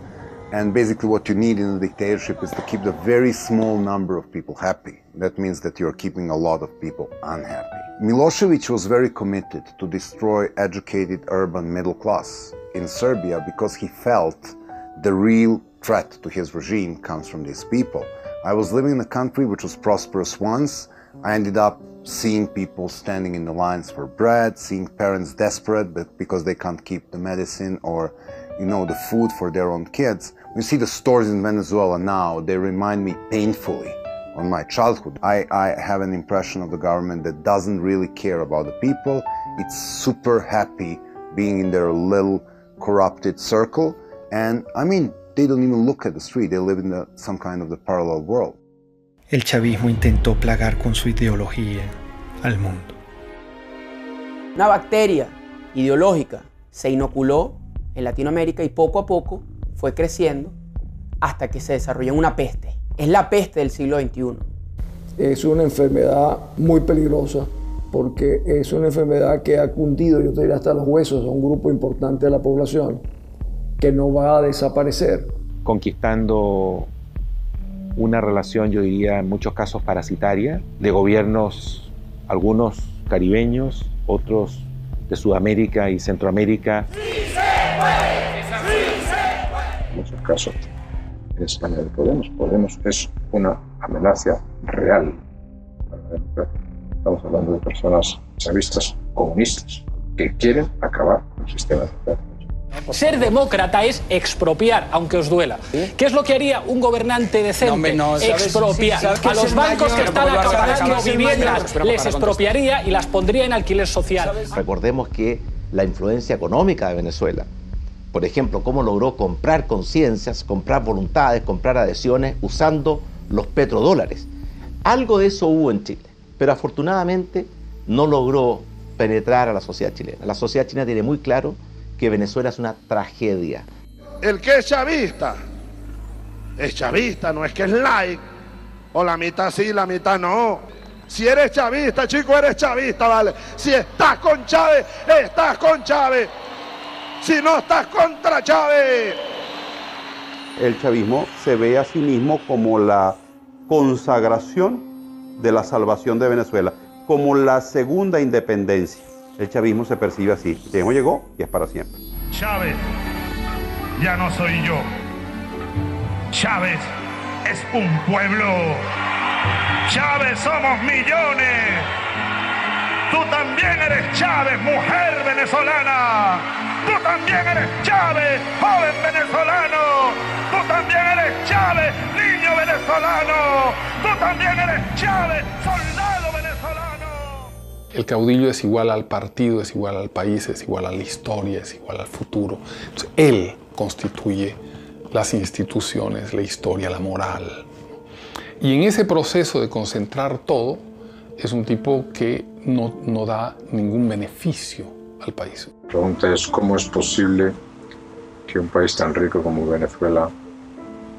And basically, what you need in a dictatorship is to keep the very small number of people happy. That means that you're keeping a lot of people unhappy. Milosevic was very committed to destroy educated urban middle class in Serbia because he felt the real threat to his regime comes from these people. I was living in a country which was prosperous once. I ended up seeing people standing in the lines for bread, seeing parents desperate but because they can't keep the medicine or you know the food for their own kids. You see the stores in Venezuela now, they remind me painfully on my childhood. I, I have an impression of the government that doesn't really care about the people. It's super happy being in their little corrupted circle. And I mean, they don't even look at the street. They live in the, some kind of the parallel world. El chavismo intentó plagar con su ideología al mundo. Una bacteria ideológica se inoculó en Latinoamérica y poco a poco fue creciendo hasta que se desarrolló una peste. Es la peste del siglo XXI. Es una enfermedad muy peligrosa porque es una enfermedad que ha cundido, yo te diría, hasta los huesos a un grupo importante de la población que no va a desaparecer. Conquistando una relación, yo diría, en muchos casos parasitaria, de gobiernos, algunos caribeños, otros de Sudamérica y Centroamérica. En muchos casos es España de Podemos. Podemos es una amenaza real Estamos hablando de personas chavistas comunistas que quieren acabar con el sistema de Ser demócrata es expropiar, aunque os duela. ¿Qué es lo que haría un gobernante decente? no, ¿sabes? expropiar. Sí, ¿sabes qué a los bancos que están Pero, pero, pero, acabando ¿sabes qué es el viviendas les expropiaría y las pondría en alquiler social. Recordemos que la influencia económica de Venezuela, por ejemplo, cómo logró comprar conciencias, comprar voluntades, comprar adhesiones usando los petrodólares. Algo de eso hubo en Chile, pero afortunadamente no logró penetrar a la sociedad chilena. La sociedad chilena tiene muy claro que Venezuela es una tragedia. El que es chavista, es chavista, no es que es like. O la mitad sí, la mitad no. Si eres chavista, chico, eres chavista, ¿vale? Si estás con Chávez, estás con Chávez. Si no estás contra Chávez. El chavismo se ve a sí mismo como la consagración de la salvación de Venezuela, como la segunda independencia. El chavismo se percibe así. Tiempo llegó y es para siempre. Chávez ya no soy yo. Chávez es un pueblo. Chávez somos millones. Tú también eres Chávez, mujer venezolana. Tú también eres Chávez, joven venezolano. Tú también eres Chávez, niño venezolano. Tú también eres Chávez, soldado. El caudillo es igual al partido, es igual al país, es igual a la historia, es igual al futuro. Él constituye las instituciones, la historia, la moral. Y en ese proceso de concentrar todo, es un tipo que no, no da ningún beneficio al país. La pregunta es cómo es posible que un país tan rico como Venezuela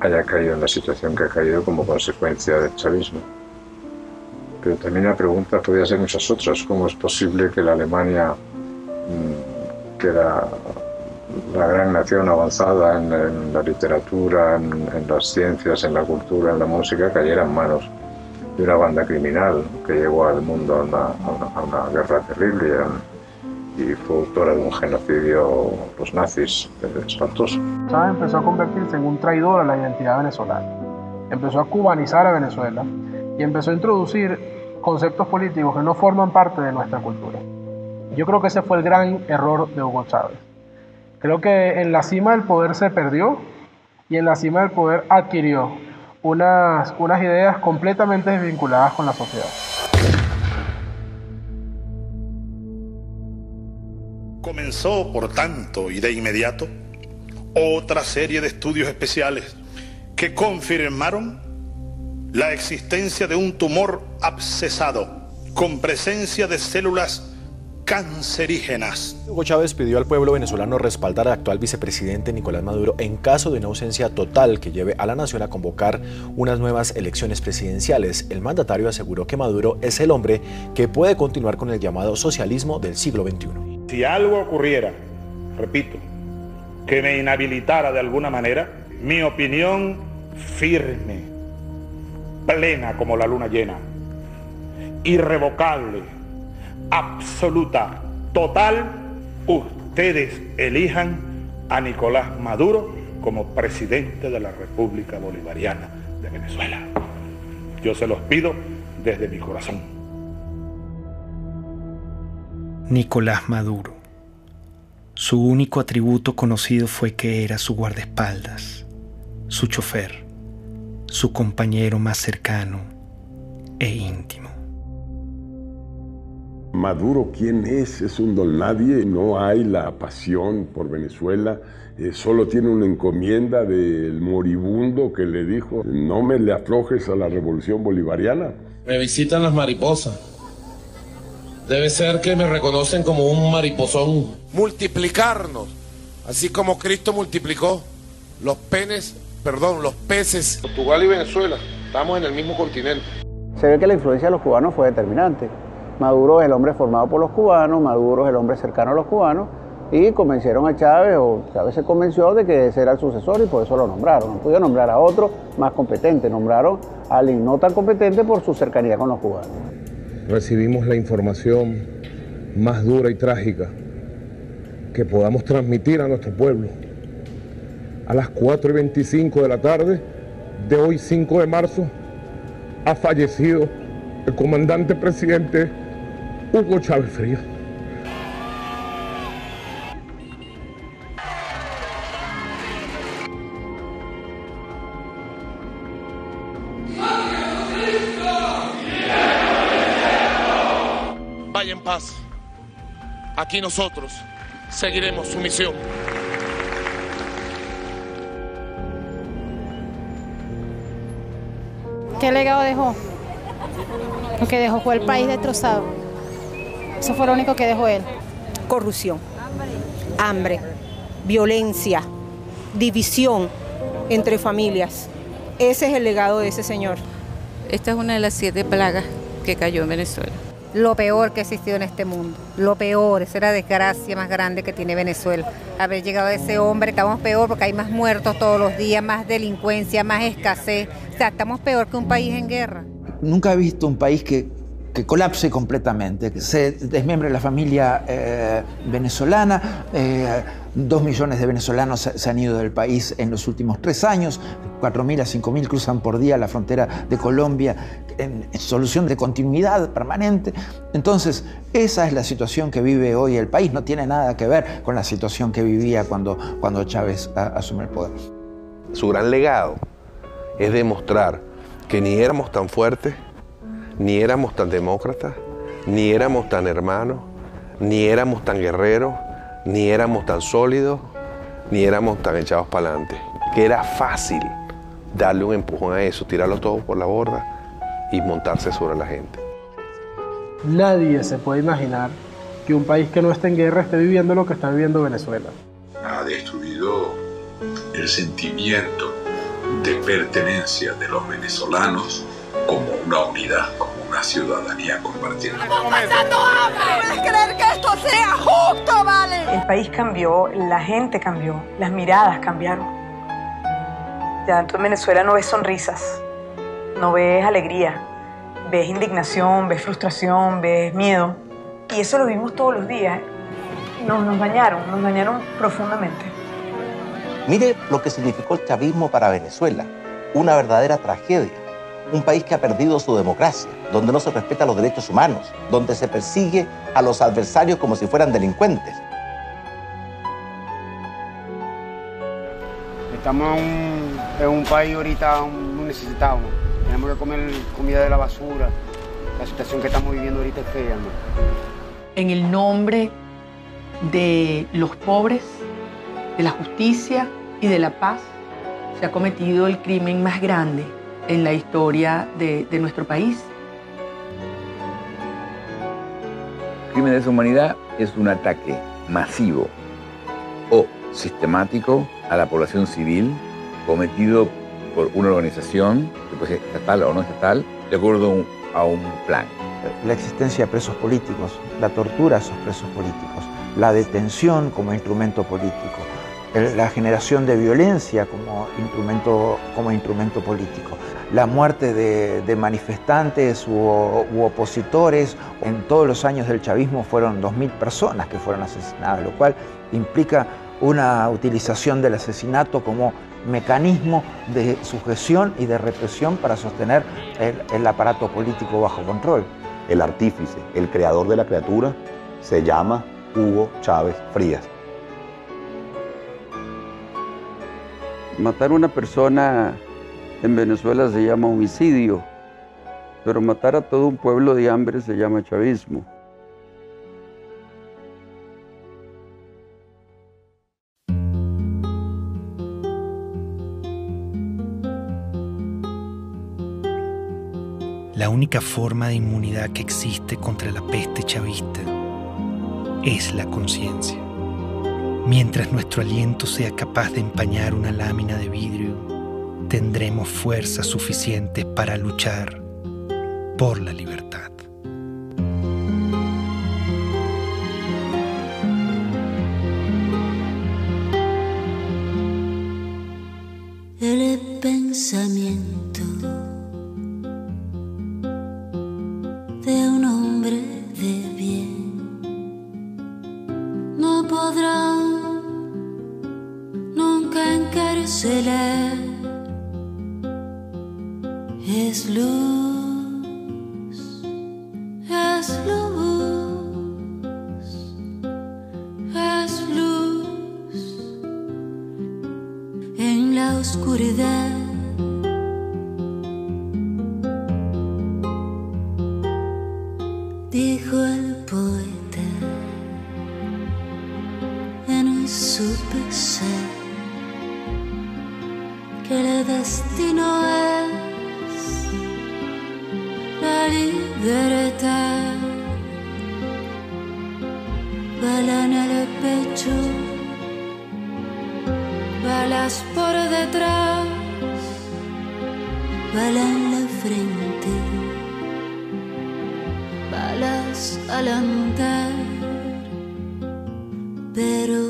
haya caído en la situación que ha caído como consecuencia del chavismo. Pero también la pregunta podría ser muchas otras. ¿Cómo es posible que la Alemania, mm, que era la gran nación avanzada en, en la literatura, en, en las ciencias, en la cultura, en la música, cayera en manos de una banda criminal que llevó al mundo a una, a una- a una guerra terrible y, y fue autora de un genocidio, los nazis, eh, espantoso. Chávez empezó a convertirse en un traidor a la identidad venezolana. Empezó a cubanizar a Venezuela y empezó a introducir conceptos políticos que no forman parte de nuestra cultura. Yo creo que ese fue el gran error de Hugo Chávez. Creo que en la cima del poder se perdió y en la cima del poder adquirió unas, unas ideas completamente desvinculadas con la sociedad. Comenzó, por tanto, y de inmediato, otra serie de estudios especiales que confirmaron la existencia de un tumor abscesado con presencia de células cancerígenas. Hugo Chávez pidió al pueblo venezolano respaldar al actual vicepresidente Nicolás Maduro en caso de una ausencia total que lleve a la nación a convocar unas nuevas elecciones presidenciales. El mandatario aseguró que Maduro es el hombre que puede continuar con el llamado socialismo del siglo XXI. Si algo ocurriera, repito, que me inhabilitara de alguna manera, mi opinión firme, plena como la luna llena, irrevocable, absoluta, total, ustedes elijan a Nicolás Maduro como presidente de la República Bolivariana de Venezuela. Yo se los pido desde mi corazón. Nicolás Maduro. Su único atributo conocido fue que era su guardaespaldas, su chofer, su compañero más cercano e íntimo. Maduro, ¿quién es? Es un don nadie, no hay la pasión por Venezuela, eh, solo tiene una encomienda del moribundo que le dijo, no me le aflojes a la revolución bolivariana. Me visitan las mariposas. Debe ser que me reconocen como un mariposón. multiplicarnos, así como Cristo multiplicó los penes, perdón, los peces. Portugal y Venezuela, estamos en el mismo continente. Se ve que la influencia de los cubanos fue determinante. Maduro es el hombre formado por los cubanos, Maduro es el hombre cercano a los cubanos y convencieron a Chávez, o Chávez se convenció de que ese era el sucesor y por eso lo nombraron. No pudieron nombrar a otro más competente, nombraron a alguien no tan competente por su cercanía con los cubanos. recibimos la información más dura y trágica que podamos transmitir a nuestro pueblo a las 4 y 25 de la tarde de hoy 5 de marzo, ha fallecido el comandante presidente Hugo Chávez Frías. Vaya en paz. Aquí nosotros seguiremos su misión. ¿Qué legado dejó? Lo que dejó fue el país destrozado. Eso fue lo único que dejó él. Corrupción, hambre, violencia, división entre familias. Ese es el legado de ese señor. Esta es una de las siete plagas que cayó en Venezuela. Lo peor que ha existido en este mundo. Lo peor, esa es la desgracia más grande que tiene Venezuela. Haber llegado a ese hombre, estamos peor porque hay más muertos todos los días, más delincuencia, más escasez. Estamos peor que un país en guerra. Nunca he visto un país que, que colapse completamente, que se desmembre la familia eh, venezolana. Eh, dos millones de venezolanos se, se han ido del país en los últimos tres años. 4.000 a 5.000 cruzan por día la frontera de Colombia en, en solución de continuidad permanente. Entonces, esa es la situación que vive hoy el país. No tiene nada que ver con la situación que vivía cuando, cuando Chávez a- asume el poder. Su gran legado es demostrar que ni éramos tan fuertes, ni éramos tan demócratas, ni éramos tan hermanos, ni éramos tan guerreros, ni éramos tan sólidos, ni éramos tan echados para adelante. Que era fácil darle un empujón a eso, tirarlo todo por la borda y montarse sobre la gente. Nadie se puede imaginar que un país que no esté en guerra esté viviendo lo que está viviendo Venezuela. ha destruido el sentimiento de pertenencia de los venezolanos como una unidad, como una ciudadanía compartida. ¿Puedes creer que esto sea justo, vale? El país cambió, la gente cambió, las miradas cambiaron. Ya en Venezuela no ves sonrisas, no ves alegría, ves indignación, ves frustración, ves miedo. Y eso lo vimos todos los días. Nos, nos dañaron, nos dañaron profundamente. Mire lo que significó el chavismo para Venezuela, una verdadera tragedia. Un país que ha perdido su democracia, donde no se respetan los derechos humanos, donde se persigue a los adversarios como si fueran delincuentes. Estamos en un, en un país ahorita muy necesitado. Tenemos que comer comida de la basura. La situación que estamos viviendo ahorita es fea. ¿no? en el nombre de los pobres, de la justicia y de la paz, se ha cometido el crimen más grande en la historia de, de nuestro país. crimen de lesa humanidad es un ataque masivo o sistemático a la población civil cometido por una organización, que puede ser estatal o no estatal, de acuerdo a un, a un plan. la existencia de presos políticos, la tortura a esos presos políticos, la detención como instrumento político, el- la generación de violencia como instrumento, como instrumento político, la muerte de, manifestantes u, opositores. En todos los años del chavismo fueron 2.000 personas que fueron asesinadas, lo cual implica una utilización del asesinato como mecanismo de sujeción y de represión para sostener el aparato político bajo control. El artífice, el creador de la criatura, se llama Hugo Chávez Frías. Matar a una persona en Venezuela se llama homicidio, pero matar a todo un pueblo de hambre se llama chavismo. La única forma de inmunidad que existe contra la peste chavista es la conciencia. Mientras nuestro aliento sea capaz de empañar una lámina de vidrio, tendremos fuerzas suficientes para luchar por la libertad. balana el pecho, balas por detrás, bala en la frente, balas al andar, pero